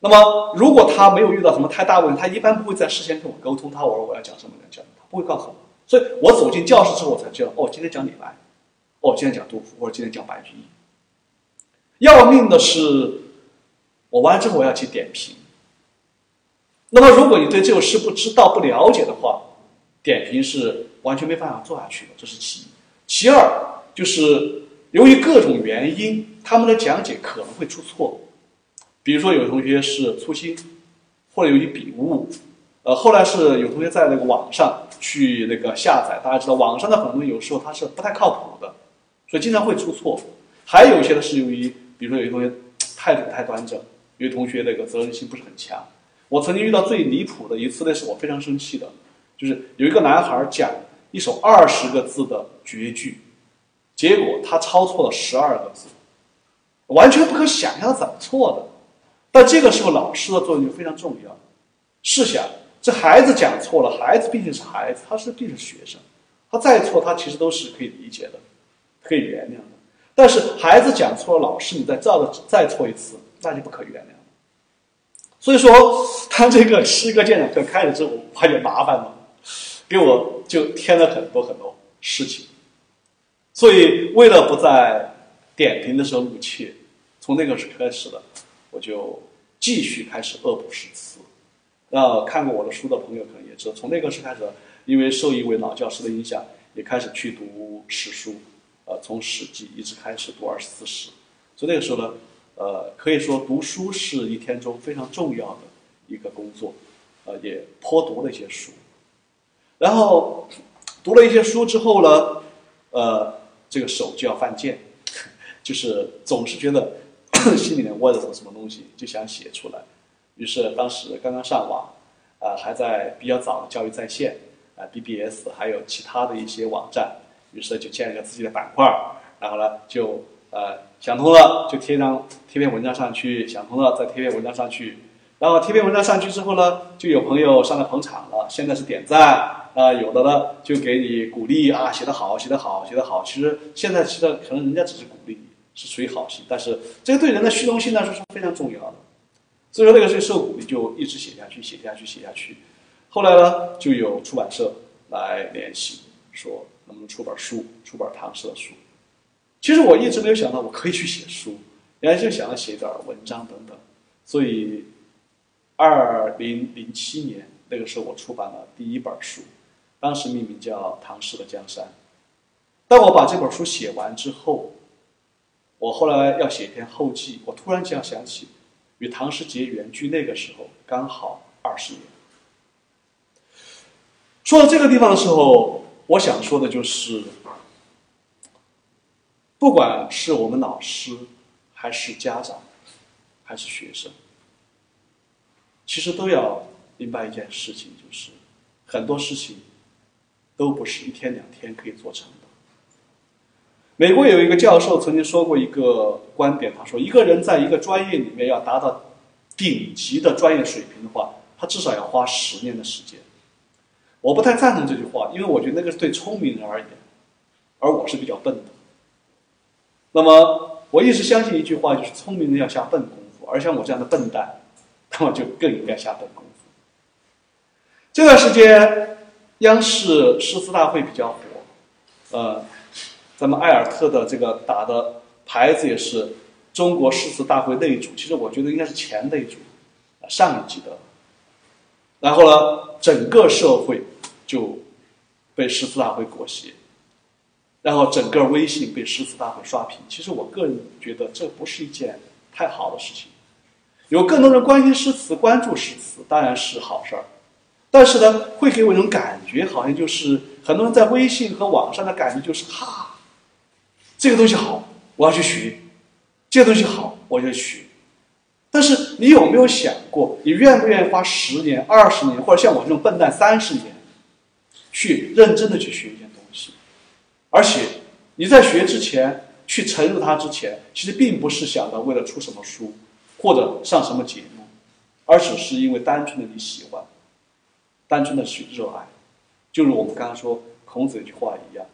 那么，如果他没有遇到什么太大问题，他一般不会在事先跟我沟通。他我说我要讲什么要讲，他不会告诉我。所以我走进教室之后，我才知道哦，今天讲李白，哦，今天讲杜甫，或者今天讲白居易。要命的是，我完了之后我要去点评。那么，如果你对这首诗不知道、不了解的话，点评是完全没办法做下去的。这是其一，其二。就是由于各种原因，他们的讲解可能会出错，比如说有同学是粗心，或者有一笔误，呃，后来是有同学在那个网上去那个下载，大家知道网上的很多东西有时候它是不太靠谱的，所以经常会出错。还有一些呢是由于，比如说有些同学态度太端正，有些同学那个责任心不是很强。我曾经遇到最离谱的一次，那是我非常生气的，就是有一个男孩讲一首二十个字的绝句。结果他抄错了十二个字，完全不可想象怎么错的。但这个时候老师的作用就非常重要。试想，这孩子讲错了，孩子毕竟是孩子，他是毕竟是学生，他再错他其实都是可以理解的，可以原谅的。但是孩子讲错了，老师你再照着再错一次，那就不可原谅了。所以说，他这个诗歌鉴赏课开了之后，发现麻烦了，给我就添了很多很多事情。所以，为了不在点评的时候露怯，从那个时候开始的，我就继续开始恶补诗词。那看过我的书的朋友可能也知道，从那个时候开始，因为受一位老教师的影响，也开始去读史书，呃，从《史记》一直开始读二十四史。所以那个时候呢，呃，可以说读书是一天中非常重要的一个工作，呃，也颇读了一些书。然后读了一些书之后呢，呃。这个手就要犯贱，[laughs] 就是总是觉得 [coughs] 心里面窝着什么什么东西，就想写出来。于是当时刚刚上网，呃，还在比较早的教育在线，啊，BBS，还有其他的一些网站，于是就建了个自己的板块儿，然后呢，就呃想通了，就贴张贴篇文章上去，想通了再贴篇文章上去，然后贴篇文章上去之后呢，就有朋友上来捧场了，现在是点赞。啊，有的呢就给你鼓励啊，写得好，写得好，写得好。其实现在其实可能人家只是鼓励你，是出于好心，但是这个对人的虚荣心来说是非常重要的。所以说那个是受鼓励就一直写下去，写下去，写下去。后来呢，就有出版社来联系，说能不能出本书，出本唐诗的书。其实我一直没有想到我可以去写书，原来就想着写点文章等等。所以，二零零七年那个时候我出版了第一本书。当时命名叫《唐诗的江山》。当我把这本书写完之后，我后来要写一篇后记，我突然间想起，与唐诗结缘，距那个时候刚好二十年。说到这个地方的时候，我想说的就是，不管是我们老师，还是家长，还是学生，其实都要明白一件事情，就是很多事情。都不是一天两天可以做成的。美国有一个教授曾经说过一个观点，他说：“一个人在一个专业里面要达到顶级的专业水平的话，他至少要花十年的时间。”我不太赞同这句话，因为我觉得那个是对聪明人而言，而我是比较笨的。那么我一直相信一句话，就是聪明人要下笨功夫，而像我这样的笨蛋，那么就更应该下笨功夫。这段时间。央视诗词大会比较火，呃，咱们艾尔特的这个打的牌子也是中国诗词大会内主，其实我觉得应该是前内主，上一级的。然后呢，整个社会就被诗词大会裹挟，然后整个微信被诗词大会刷屏。其实我个人觉得这不是一件太好的事情，有更多人关心诗词、关注诗词，当然是好事儿。但是呢，会给我一种感觉，好像就是很多人在微信和网上的感觉就是哈，这个东西好，我要去学；这个东西好，我就学。但是你有没有想过，你愿不愿意花十年、二十年，或者像我这种笨蛋三十年，去认真的去学一件东西？而且你在学之前，去沉入它之前，其实并不是想着为了出什么书或者上什么节目，而只是因为单纯的你喜欢。单纯的去热爱，就如我们刚刚说孔子一句话一样：“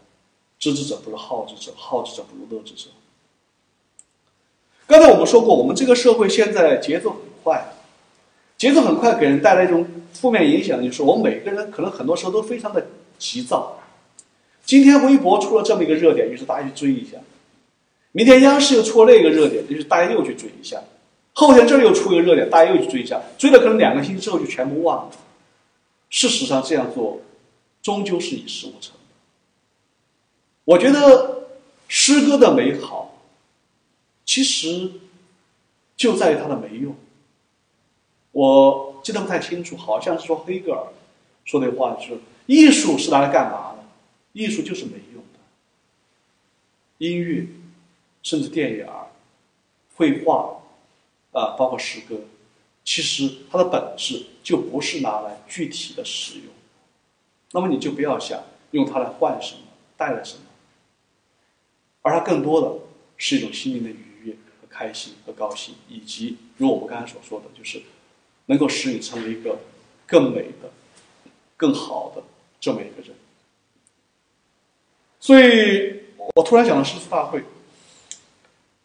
知之者不如好之者，好之者不如乐之者。”刚才我们说过，我们这个社会现在节奏很快，节奏很快给人带来一种负面影响，就是我们每个人可能很多时候都非常的急躁。今天微博出了这么一个热点，于是大家去追一下；明天央视又出了那个热点，于是大家又去追一下；后天这儿又出一个热点，大家又去追一下，追了可能两个星期之后就全部忘了。事实上，这样做终究是以事无成。我觉得诗歌的美好，其实就在于它的没用。我记得不太清楚，好像是说黑格尔说的话是：艺术是拿来干嘛的？艺术就是没用的。音乐，甚至电影、绘画，啊，包括诗歌。其实它的本质就不是拿来具体的使用，那么你就不要想用它来换什么、带来什么，而它更多的是一种心灵的愉悦和开心和高兴，以及如我们刚才所说的，就是能够使你成为一个更美的、更好的这么一个人。所以我突然想到诗词大会，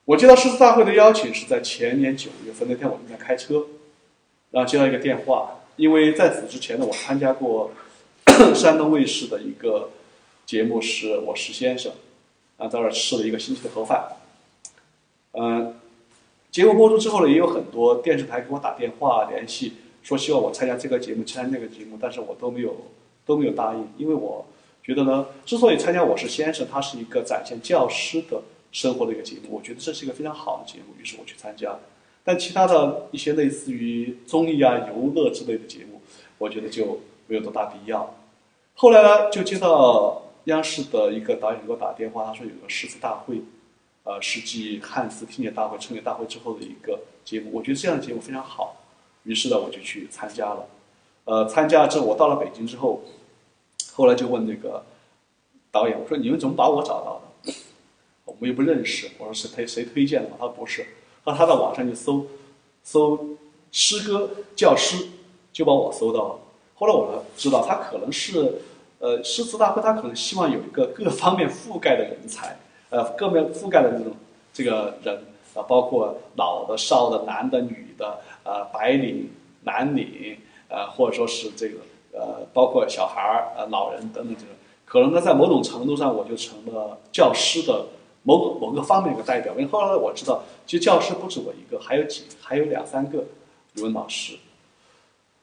我接到诗词大会的邀请是在前年九月份那天，我正在开车。然后接到一个电话，因为在此之前呢，我参加过 [coughs] 山东卫视的一个节目，是我石先生，啊，在那儿吃了一个星期的盒饭。嗯，节目播出之后呢，也有很多电视台给我打电话联系，说希望我参加这个节目，参加那个节目，但是我都没有都没有答应，因为我觉得呢，之所以参加我是先生，它是一个展现教师的生活的一个节目，我觉得这是一个非常好的节目，于是我去参加。但其他的一些类似于综艺啊、游乐之类的节目，我觉得就没有多大必要。后来呢，就接到央视的一个导演给我打电话，他说有个诗词大会，呃，是继汉词听写大会、春节大会之后的一个节目。我觉得这样的节目非常好，于是呢，我就去参加了。呃，参加了之后，我到了北京之后，后来就问那个导演，我说：“你们怎么把我找到的？我们又不认识。”我说：“是推谁推荐的？”他说：“不是。”他他在网上就搜搜诗歌教师，就把我搜到了。后来我才知道，他可能是呃诗词大会，他可能希望有一个各方面覆盖的人才，呃，各面覆盖的这种这个人啊，包括老的、少的、男的、女的，呃，白领、蓝领。呃，或者说是这个，呃，包括小孩儿、呃，老人等等这个，可能呢，在某种程度上，我就成了教师的某个某个方面一个代表。因为后来我知道，其实教师不止我一个，还有几，还有两三个语文老师。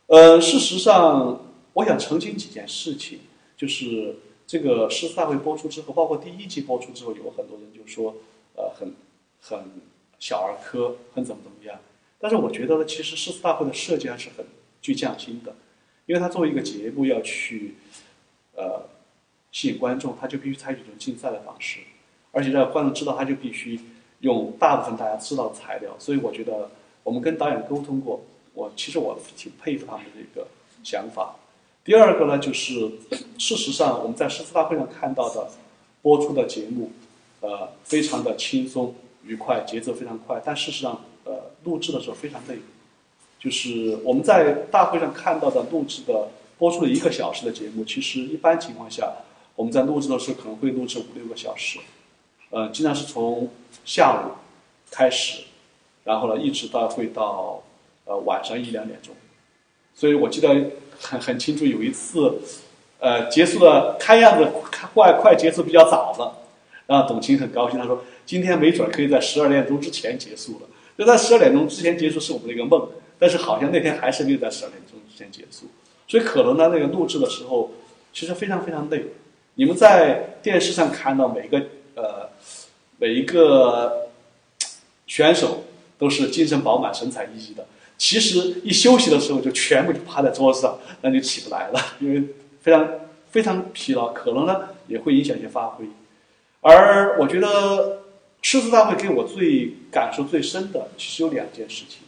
呃，事实上，我想澄清几件事情，就是这个诗词大会播出之后，包括第一季播出之后，有很多人就说，呃，很很小儿科，很怎么怎么样。但是我觉得呢，其实诗词大会的设计还是很。具匠心的，因为他作为一个节目要去，呃，吸引观众，他就必须采取一种竞赛的方式，而且让观众知道，他就必须用大部分大家知道的材料。所以我觉得，我们跟导演沟通过，我其实我挺佩服他们的这个想法。第二个呢，就是事实上我们在诗词大会上看到的播出的节目，呃，非常的轻松愉快，节奏非常快，但事实上，呃，录制的时候非常累。就是我们在大会上看到的录制的播出的一个小时的节目，其实一般情况下，我们在录制的时候可能会录制五六个小时，呃，经常是从下午开始，然后呢一直到会到呃晚上一两点钟，所以我记得很很清楚，有一次，呃结束了看样子快快结束比较早了，然后董卿很高兴，他说今天没准可以在十二点钟之前结束了，就在十二点钟之前结束是我们的一个梦。但是好像那天还是没有在十二点钟之前结束，所以可能呢，那个录制的时候其实非常非常累。你们在电视上看到每个呃每一个选手都是精神饱满、神采奕奕的，其实一休息的时候就全部就趴在桌子上，那就起不来了，[laughs] 因为非常非常疲劳，可能呢也会影响一些发挥。而我觉得诗词大会给我最感受最深的，其实有两件事情。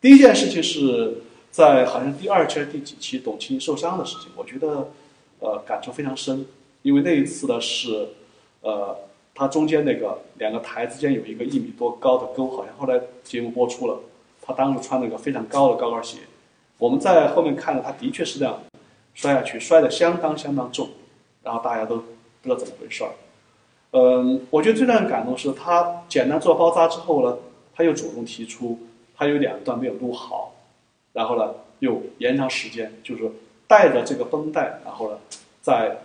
第一件事情是在好像第二期还是第几期董卿受伤的事情，我觉得，呃，感触非常深，因为那一次呢是，呃，他中间那个两个台之间有一个一米多高的沟，好像后来节目播出了，当时穿了一个非常高的高跟鞋，我们在后面看了，他的确是这样摔下去，摔得相当相当重，然后大家都不知道怎么回事儿，嗯，我觉得最让人感动是他简单做包扎之后呢，他又主动提出。他有两段没有录好，然后呢，又延长时间，就是带着这个绷带，然后呢，再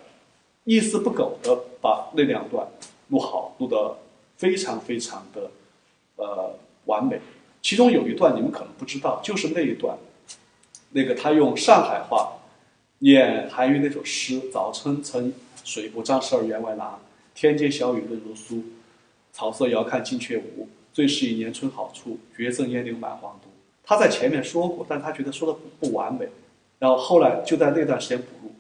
一丝不苟的把那两段录好，录得非常非常的呃完美。其中有一段你们可能不知道，就是那一段，那个他用上海话念韩愈那首诗：“早春曾水不张十二员外郎，天街小雨润如酥，草色遥看近却无。”最是一年春好处，绝胜烟柳满皇都。他在前面说过，但他觉得说的不完美，然后后来就在那段时间补录。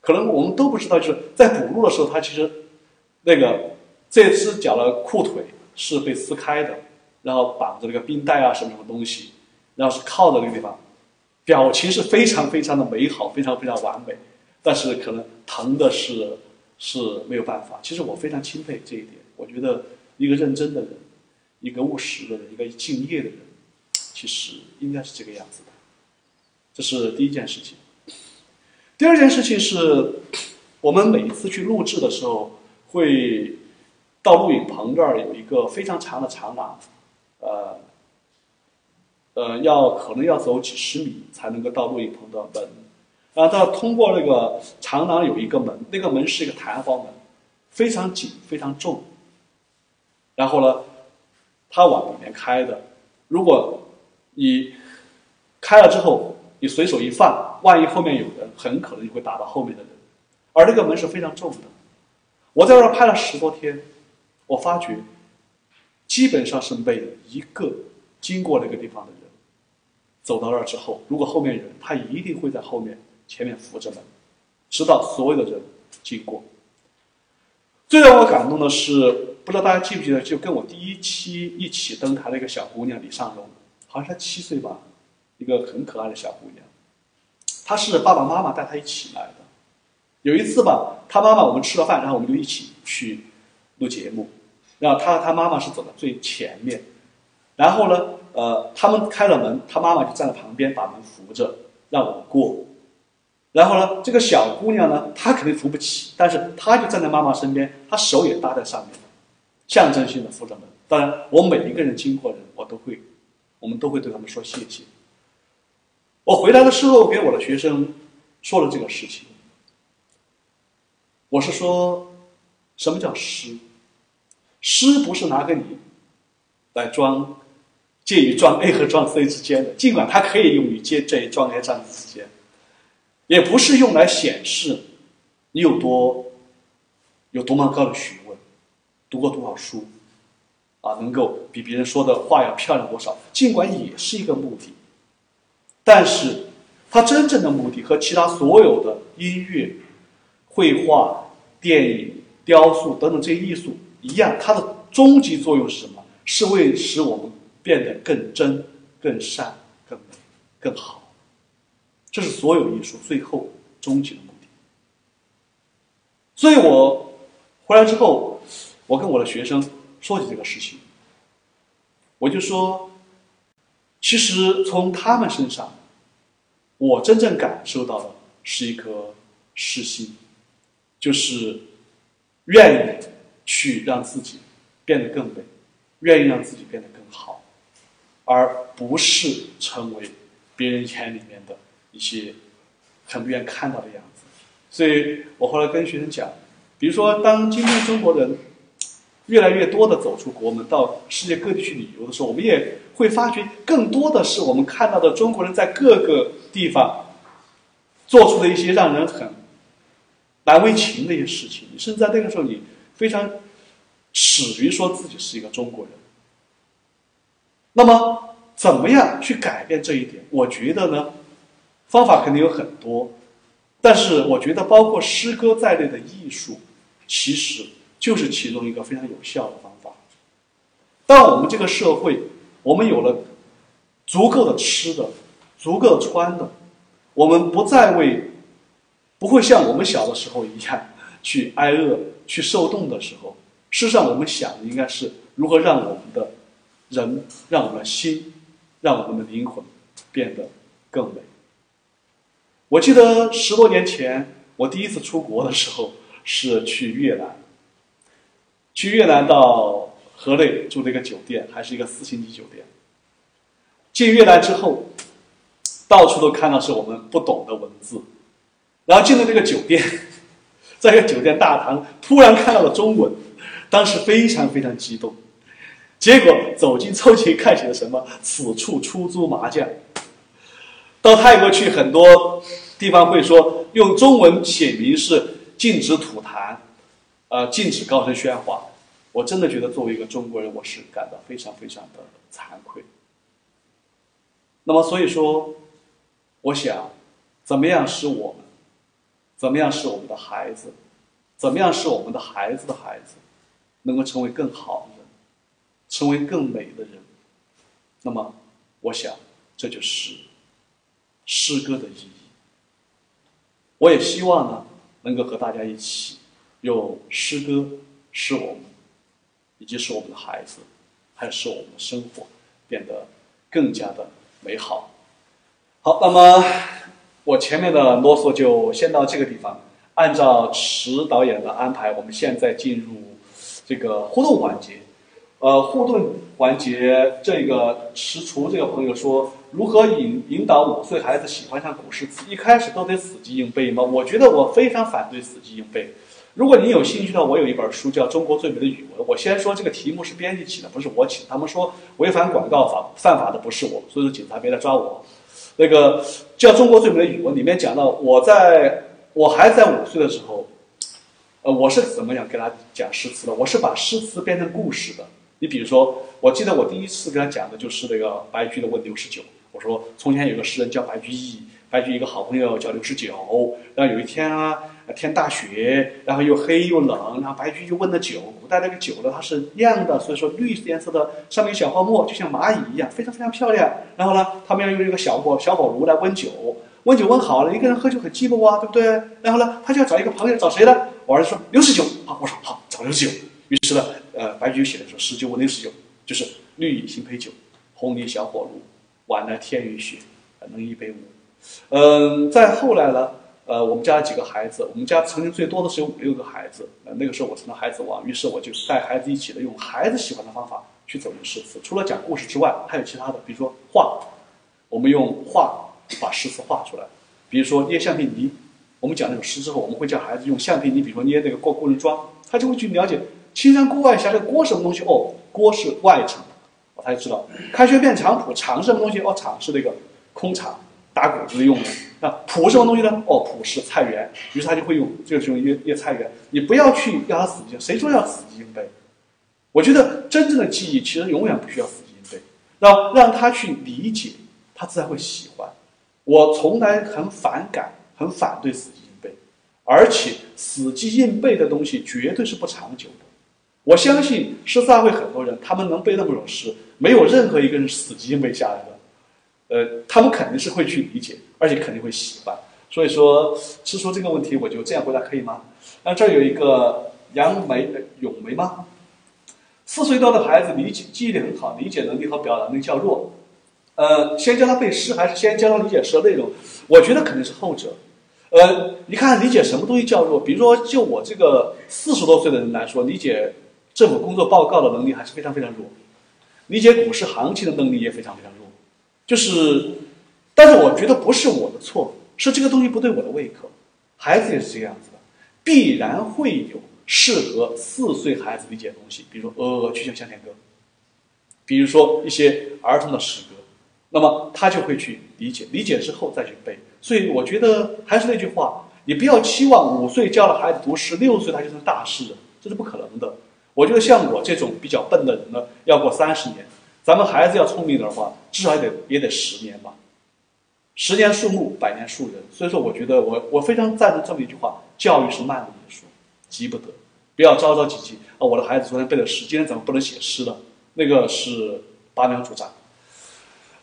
可能我们都不知道，就是在补录的时候，他其实那个这只脚的裤腿是被撕开的，然后绑着那个冰袋啊什么什么东西，然后是靠在那个地方，表情是非常非常的美好，非常非常完美，但是可能疼的是是没有办法。其实我非常钦佩这一点，我觉得一个认真的人。一个务实的人，一个敬业的人，其实应该是这个样子的。这是第一件事情。第二件事情是，我们每一次去录制的时候，会到录影棚这儿有一个非常长的长廊，呃，呃，要可能要走几十米才能够到录影棚的门。然后，他通过那个长廊有一个门，那个门是一个弹簧门，非常紧，非常重。然后呢？它往里面开的，如果你开了之后，你随手一放，万一后面有人，很可能就会打到后面的人。而那个门是非常重的。我在那儿拍了十多天，我发觉，基本上是每一个经过那个地方的人，走到那儿之后，如果后面有人，他一定会在后面前面扶着门，直到所有的人经过。最让我感动的是。不知道大家记不记得，就跟我第一期一起登台的一个小姑娘李尚荣，好像才七岁吧，一个很可爱的小姑娘，她是爸爸妈妈带她一起来的。有一次吧，她妈妈我们吃了饭，然后我们就一起去录节目，然后他和他妈妈是走在最前面，然后呢，呃，他们开了门，他妈妈就站在旁边把门扶着，让我们过。然后呢，这个小姑娘呢，她肯定扶不起，但是她就站在妈妈身边，她手也搭在上面，象征性的扶着门。当然，我每一个人经过人，我都会，我们都会对他们说谢谢。我回来的时候，给我的学生说了这个事情。我是说，什么叫诗？诗不是拿给你来装，介于装 A 和装 C 之间的，尽管它可以用于介于装 A 装 C 之间。也不是用来显示你有多有多么高的学问，读过多少书，啊，能够比别人说的话要漂亮多少。尽管也是一个目的，但是它真正的目的和其他所有的音乐、绘画、电影、雕塑等等这些艺术一样，它的终极作用是什么？是为使我们变得更真、更善、更美、更好。这是所有艺术最后终极的目的。所以我回来之后，我跟我的学生说起这个事情，我就说，其实从他们身上，我真正感受到的是一颗诗心，就是愿意去让自己变得更美，愿意让自己变得更好，而不是成为别人眼里面的。一些很不愿看到的样子，所以我后来跟学生讲，比如说，当今天中国人越来越多的走出国门，到世界各地去旅游的时候，我们也会发觉，更多的是我们看到的中国人在各个地方做出的一些让人很难为情的一些事情，甚至在那个时候，你非常耻于说自己是一个中国人。那么，怎么样去改变这一点？我觉得呢？方法肯定有很多，但是我觉得包括诗歌在内的艺术，其实就是其中一个非常有效的方法。当我们这个社会，我们有了足够的吃的、足够穿的，我们不再为不会像我们小的时候一样去挨饿、去受冻的时候，事实上我们想的应该是如何让我们的人、让我们的心、让我们的灵魂变得更美。我记得十多年前，我第一次出国的时候是去越南。去越南到河内住了一个酒店，还是一个四星级酒店。进越南之后，到处都看到是我们不懂的文字。然后进了这个酒店，在一个酒店大堂，突然看到了中文，当时非常非常激动。结果走进抽屉看起了什么？此处出租麻将。到泰国去，很多地方会说用中文写明是禁止吐痰，呃，禁止高声喧哗。我真的觉得作为一个中国人，我是感到非常非常的惭愧。那么，所以说，我想，怎么样使我们，怎么样使我们的孩子，怎么样使我们的孩子的孩子，能够成为更好的人，成为更美的人？那么，我想，这就是。诗歌的意义，我也希望呢，能够和大家一起用诗歌使我们，以及使我们的孩子，还有使我们的生活变得更加的美好。好，那么我前面的啰嗦就先到这个地方。按照池导演的安排，我们现在进入这个互动环节。呃，互动环节，这个池厨这个朋友说。如何引引导五岁孩子喜欢上古诗词？一开始都得死记硬背吗？我觉得我非常反对死记硬背。如果你有兴趣的，我有一本书叫《中国最美的语文》。我先说这个题目是编辑起的，不是我起。他们说违反广告法犯法的不是我，所以说警察别来抓我。那个叫《中国最美的语文》里面讲到，我在我还在五岁的时候，呃，我是怎么样给他讲诗词的？我是把诗词变成故事的。你比如说，我记得我第一次跟他讲的就是那个白居的《问刘十九》。我说，从前有个诗人叫白居易，白居易一个好朋友叫刘十九。然后有一天啊，天大雪，然后又黑又冷，然后白居易就问了酒，古代那个酒呢它是酿的，所以说绿颜色的，上面有小泡沫，就像蚂蚁一样，非常非常漂亮。然后呢，他们要用一个小火小火炉来温酒，温酒温好了，一个人喝酒很寂寞啊，对不对？然后呢，他就要找一个朋友，找谁呢？我儿子说刘十九啊，我说好，找刘十九。于是呢，呃，白居易写的说十九问六十九，就是绿蚁新醅酒，红泥小火炉，晚来天欲雪，能一杯无？嗯，再后来呢？呃，我们家几个孩子，我们家曾经最多的是有五六个孩子。呃，那个时候我成了孩子王，于是我就带孩子一起的用孩子喜欢的方法去走进诗词。除了讲故事之外，还有其他的，比如说画，我们用画把诗词画出来。比如说捏橡皮泥，我们讲那首诗之后，我们会叫孩子用橡皮泥，比如说捏那个过故人庄，他就会去了解青山郭外斜这个郭什么东西？哦，郭是外场，他就知道。开轩变场圃，场是什么东西？哦，场是那个空场。打谷子用的，那蒲什么东西呢？哦，蒲是菜园，于是他就会用这个用叶叶菜园。你不要去要他死记，谁说要死记硬背？我觉得真正的记忆其实永远不需要死记硬背，让让他去理解，他自然会喜欢。我从来很反感、很反对死记硬背，而且死记硬背的东西绝对是不长久的。我相信诗词会很多人，他们能背那么首诗，没有任何一个人死记硬背下来的。呃，他们肯定是会去理解，而且肯定会喜欢。所以说，吃出这个问题，我就这样回答可以吗？那这儿有一个杨梅、咏梅吗？四岁多的孩子理解记忆力很好，理解能力和表达能力较弱。呃，先教他背诗，还是先教他理解诗的内容？我觉得肯定是后者。呃，你看理解什么东西较弱？比如说，就我这个四十多岁的人来说，理解政府工作报告的能力还是非常非常弱，理解股市行情的能力也非常非常弱。就是，但是我觉得不是我的错，是这个东西不对我的胃口。孩子也是这个样子的，必然会有适合四岁孩子理解的东西，比如说《鹅鹅曲项向天歌》，比如说一些儿童的诗歌，那么他就会去理解，理解之后再去背。所以我觉得还是那句话，你不要期望五岁教了孩子读诗，六岁他就成大师了，这是不可能的。我觉得像我这种比较笨的人呢，要过三十年。咱们孩子要聪明的话，至少也得也得十年吧。十年树木，百年树人。所以说，我觉得我我非常赞成这么一句话：教育是慢的艺术，急不得。不要着着急急啊！我的孩子昨天背了诗，今天怎么不能写诗了？那个是拔苗助长。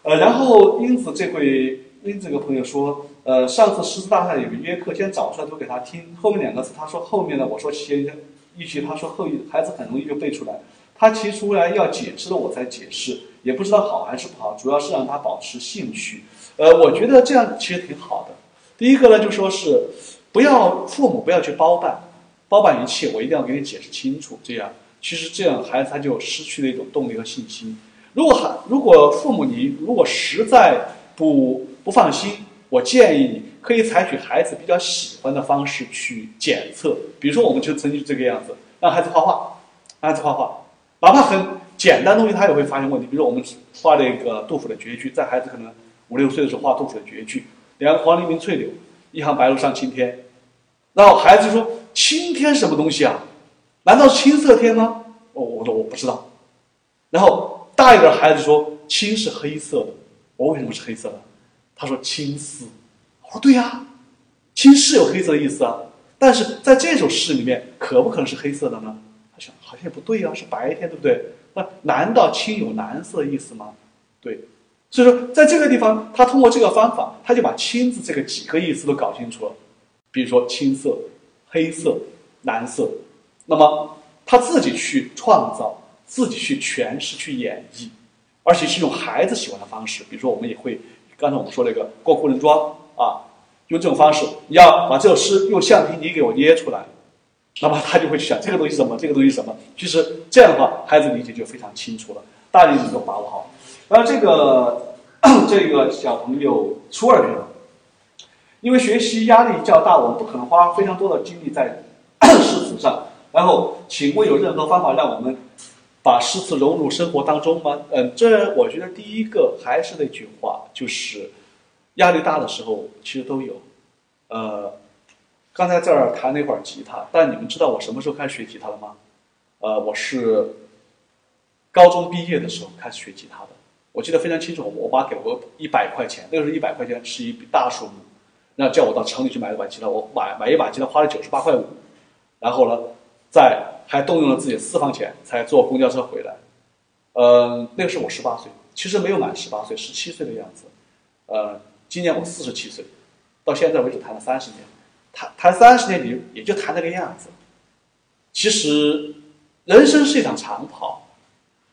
呃，然后英子这位英子这个朋友说，呃，上次诗词大赛有个约课，先找出来读给他听。后面两个字他说后面呢，我说先一句，他说后一，孩子很容易就背出来。他提出来要解释了，我才解释，也不知道好还是不好，主要是让他保持兴趣。呃，我觉得这样其实挺好的。第一个呢，就说是不要父母不要去包办，包办一切，我一定要给你解释清楚。这样，其实这样孩子他就失去了一种动力和信心。如果还如果父母你如果实在不不放心，我建议你可以采取孩子比较喜欢的方式去检测。比如说，我们就曾经这个样子，让孩子画画，让孩子画画。哪怕很简单的东西，他也会发现问题。比如我们画那个杜甫的绝句，在孩子可能五六岁的时候画杜甫的绝句，两黄鹂鸣翠柳，一行白鹭上青天。然后孩子说：“青天什么东西啊？难道是青色天吗？”哦，我说我不知道。然后大一点的孩子说：“青是黑色的。”我为什么是黑色的？他说：“青丝。”我说：“对呀，青是有黑色的意思啊。但是在这首诗里面，可不可能是黑色的呢？”想好像也不对啊，是白天，对不对？那难道青有蓝色意思吗？对，所以说在这个地方，他通过这个方法，他就把青字这个几个意思都搞清楚了。比如说青色、黑色、蓝色，那么他自己去创造，自己去诠释、去演绎，而且是用孩子喜欢的方式。比如说，我们也会刚才我们说那个过故人庄啊，用这种方式，你要把这首诗用橡皮泥给我捏出来。那么他就会去想这个东西什么，这个东西什么。其实这样的话，孩子理解就非常清楚了，大人能够把握好。然后这个 [clears throat] 这个小朋友初二了，因为学习压力较大，我们不可能花非常多的精力在 [clears throat] 诗词上。然后，请问有任何方法让我们把诗词融入生活当中吗？嗯，这我觉得第一个还是那句话，就是压力大的时候其实都有，呃。刚才在这儿弹了一会儿吉他，但你们知道我什么时候开始学吉他的吗？呃，我是高中毕业的时候开始学吉他的。我记得非常清楚，我爸给我一百块钱，那个时候一百块钱是一笔大数目。那叫我到城里去买一把吉他，我买买一把吉他花了九十八块五，然后呢，在还动用了自己的私房钱才坐公交车回来。呃，那个时候我十八岁，其实没有满十八岁，十七岁的样子。呃，今年我四十七岁，到现在为止谈了三十年，谈谈三十年也也就谈那个样子。其实，人生是一场长跑，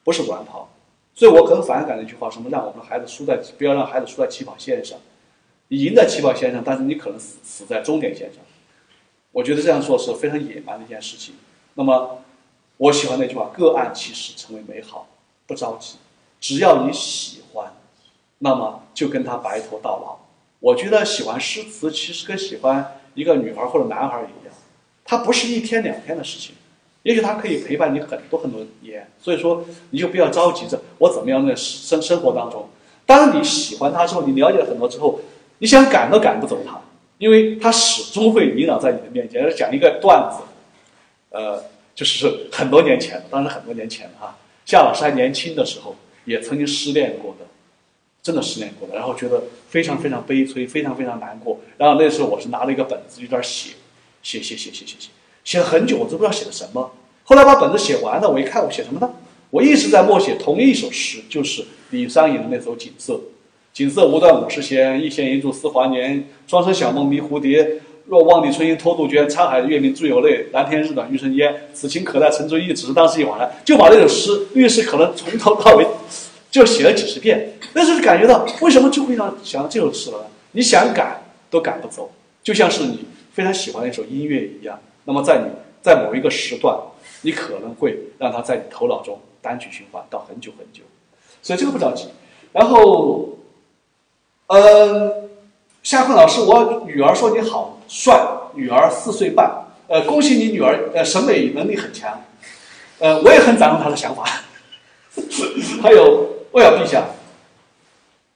不是短跑。所以我很反感的一句话，什么让我们的孩子输在，不要让孩子输在起跑线上。你赢在起跑线上，但是你可能死死在终点线上。我觉得这样做是非常野蛮的一件事情。那么，我喜欢那句话：各按其时，成为美好，不着急。只要你喜欢，那么就跟他白头到老。我觉得喜欢诗词，其实跟喜欢一个女孩或者男孩一样，它不是一天两天的事情。也许他可以陪伴你很多很多年，所以说你就不要着急着我怎么样在生生活当中。当你喜欢他之后，你了解了很多之后，你想赶都赶不走他，因为他始终会萦绕在你的面前。讲一个段子，呃，就是很多年前，当然很多年前了哈。夏老师还年轻的时候，也曾经失恋过的，真的失恋过的，然后觉得非常非常悲催，非常非常难过。然后那时候我是拿了一个本子，就在那写，写写写写写写。写了很久，我都不知道写的什么。后来把本子写完了，我一看，我写什么呢？我一直在默写同一首诗，就是李商隐的那首《锦瑟》：“锦瑟无端五十弦，一弦一柱思华年。双生小梦迷蝴蝶，若望帝春心托杜鹃。沧海月明珠有泪，蓝天日暖玉生烟。此情可待成追忆，只是当时已惘然。”就把那首诗，律师可能从头到尾就写了几十遍。那时候感觉到，为什么就会让想到这首诗了呢？你想赶都赶不走，就像是你非常喜欢的一首音乐一样。那么在你在某一个时段，你可能会让它在你头脑中单曲循环到很久很久，所以这个不着急。然后，呃，夏坤老师，我女儿说你好帅，女儿四岁半，呃，恭喜你女儿，呃，审美能力很强，呃，我也很赞同她的想法。[laughs] 还有，我要陛下，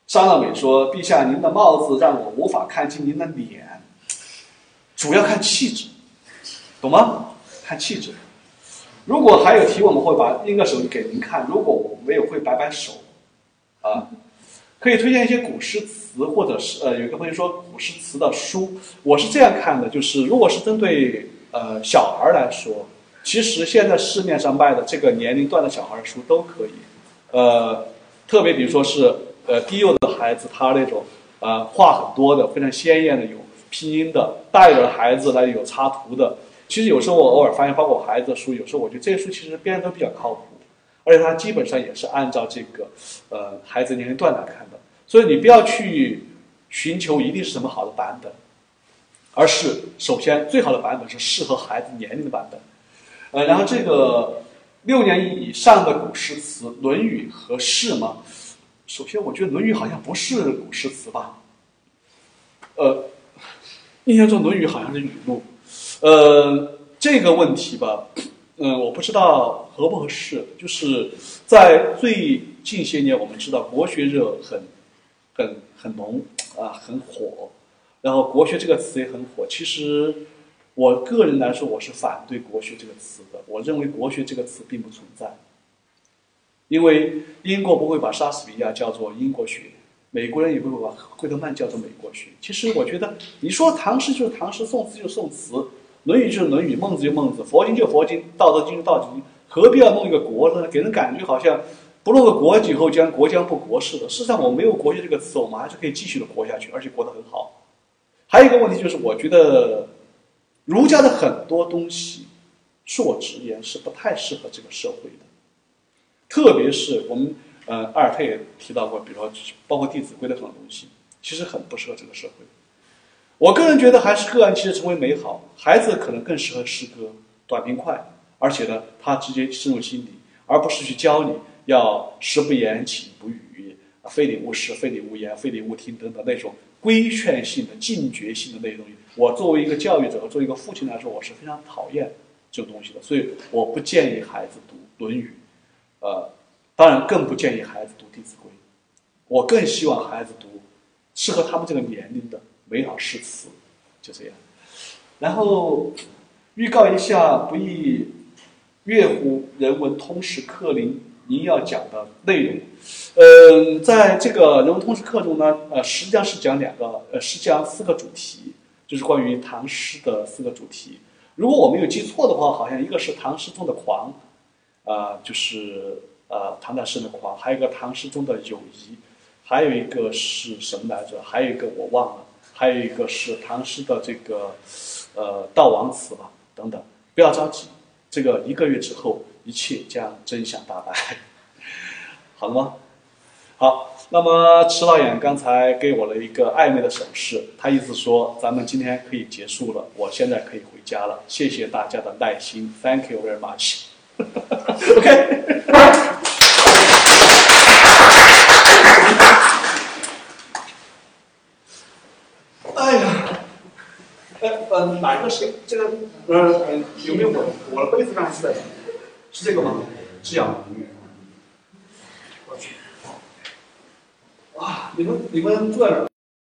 沙乐美说，陛下您的帽子让我无法看清您的脸，主要看气质。懂吗？看气质。如果还有题，我们会把另一个手机给您看。如果我没有，会摆摆手。啊，可以推荐一些古诗词，或者是呃，有一个朋友说古诗词的书。我是这样看的，就是如果是针对呃小孩来说，其实现在市面上卖的这个年龄段的小孩的书都可以。呃，特别比如说是呃低幼的孩子，他那种呃画很多的、非常鲜艳的有拼音的；大一点的孩子呢，有插图的。其实有时候我偶尔发现，包括我孩子的书，有时候我觉得这些书其实编的都比较靠谱，而且它基本上也是按照这个，呃，孩子年龄段来看的。所以你不要去寻求一定是什么好的版本，而是首先最好的版本是适合孩子年龄的版本。呃，然后这个六年以上的古诗词，《论语》合适吗？首先，我觉得《论语》好像不是古诗词吧？呃，印象中《论语》好像是语录。呃，这个问题吧，嗯，我不知道合不合适。就是在最近些年，我们知道国学热很、很、很浓啊，很火。然后国学这个词也很火。其实我个人来说，我是反对国学这个词的。我认为国学这个词并不存在，因为英国不会把莎士比亚叫做英国学，美国人也不会把惠特曼叫做美国学。其实我觉得，你说唐诗就是唐诗，宋词就是宋词。《论语》就是《论语》，孟子就孟子，佛经就佛经，道德经就道德经，何必要弄一个国呢？给人感觉好像不弄个国以后将国将不国似的。事实上，我没有“国学”这个词，我们还是可以继续的活下去，而且活得很好。还有一个问题就是，我觉得儒家的很多东西，恕我直言是不太适合这个社会的，特别是我们呃，阿尔特也提到过，比如说包括《弟子规》的这种东西，其实很不适合这个社会。我个人觉得还是个案其实成为美好，孩子可能更适合诗歌，短平快，而且呢，他直接深入心底，而不是去教你要食不言，寝不语，非礼勿视，非礼勿言，非礼勿听等等那种规劝性的、禁绝性的那些东西。我作为一个教育者，作为一个父亲来说，我是非常讨厌这种东西的，所以我不建议孩子读《论语》，呃，当然更不建议孩子读《弟子规》，我更希望孩子读适合他们这个年龄的。美好诗词，就这样。然后预告一下，不宜乐乎人文通识课铃您要讲的内容。嗯，在这个人文通识课中呢，呃，实际上是讲两个，呃，是讲四个主题，就是关于唐诗的四个主题。如果我没有记错的话，好像一个是唐诗中的狂，啊，就是呃唐代诗的狂，还有一个唐诗中的友谊，还有一个是什么来着？还有一个我忘了，还有一个是唐诗的这个呃悼亡词吧，等等。不要着急，这个一个月之后，一切将真相大白，[laughs] 好了吗？好，那么迟导演刚才给我了一个暧昧的手势，他意思说咱们今天可以结束了，我现在可以回家了。谢谢大家的耐心，Thank you very much。[laughs] OK。哎呀，哎，呃，哪个是这个？呃，呃，有没有我我的杯子上是的？是这个吗？是这样。我去。哇，你们你们坐在哪？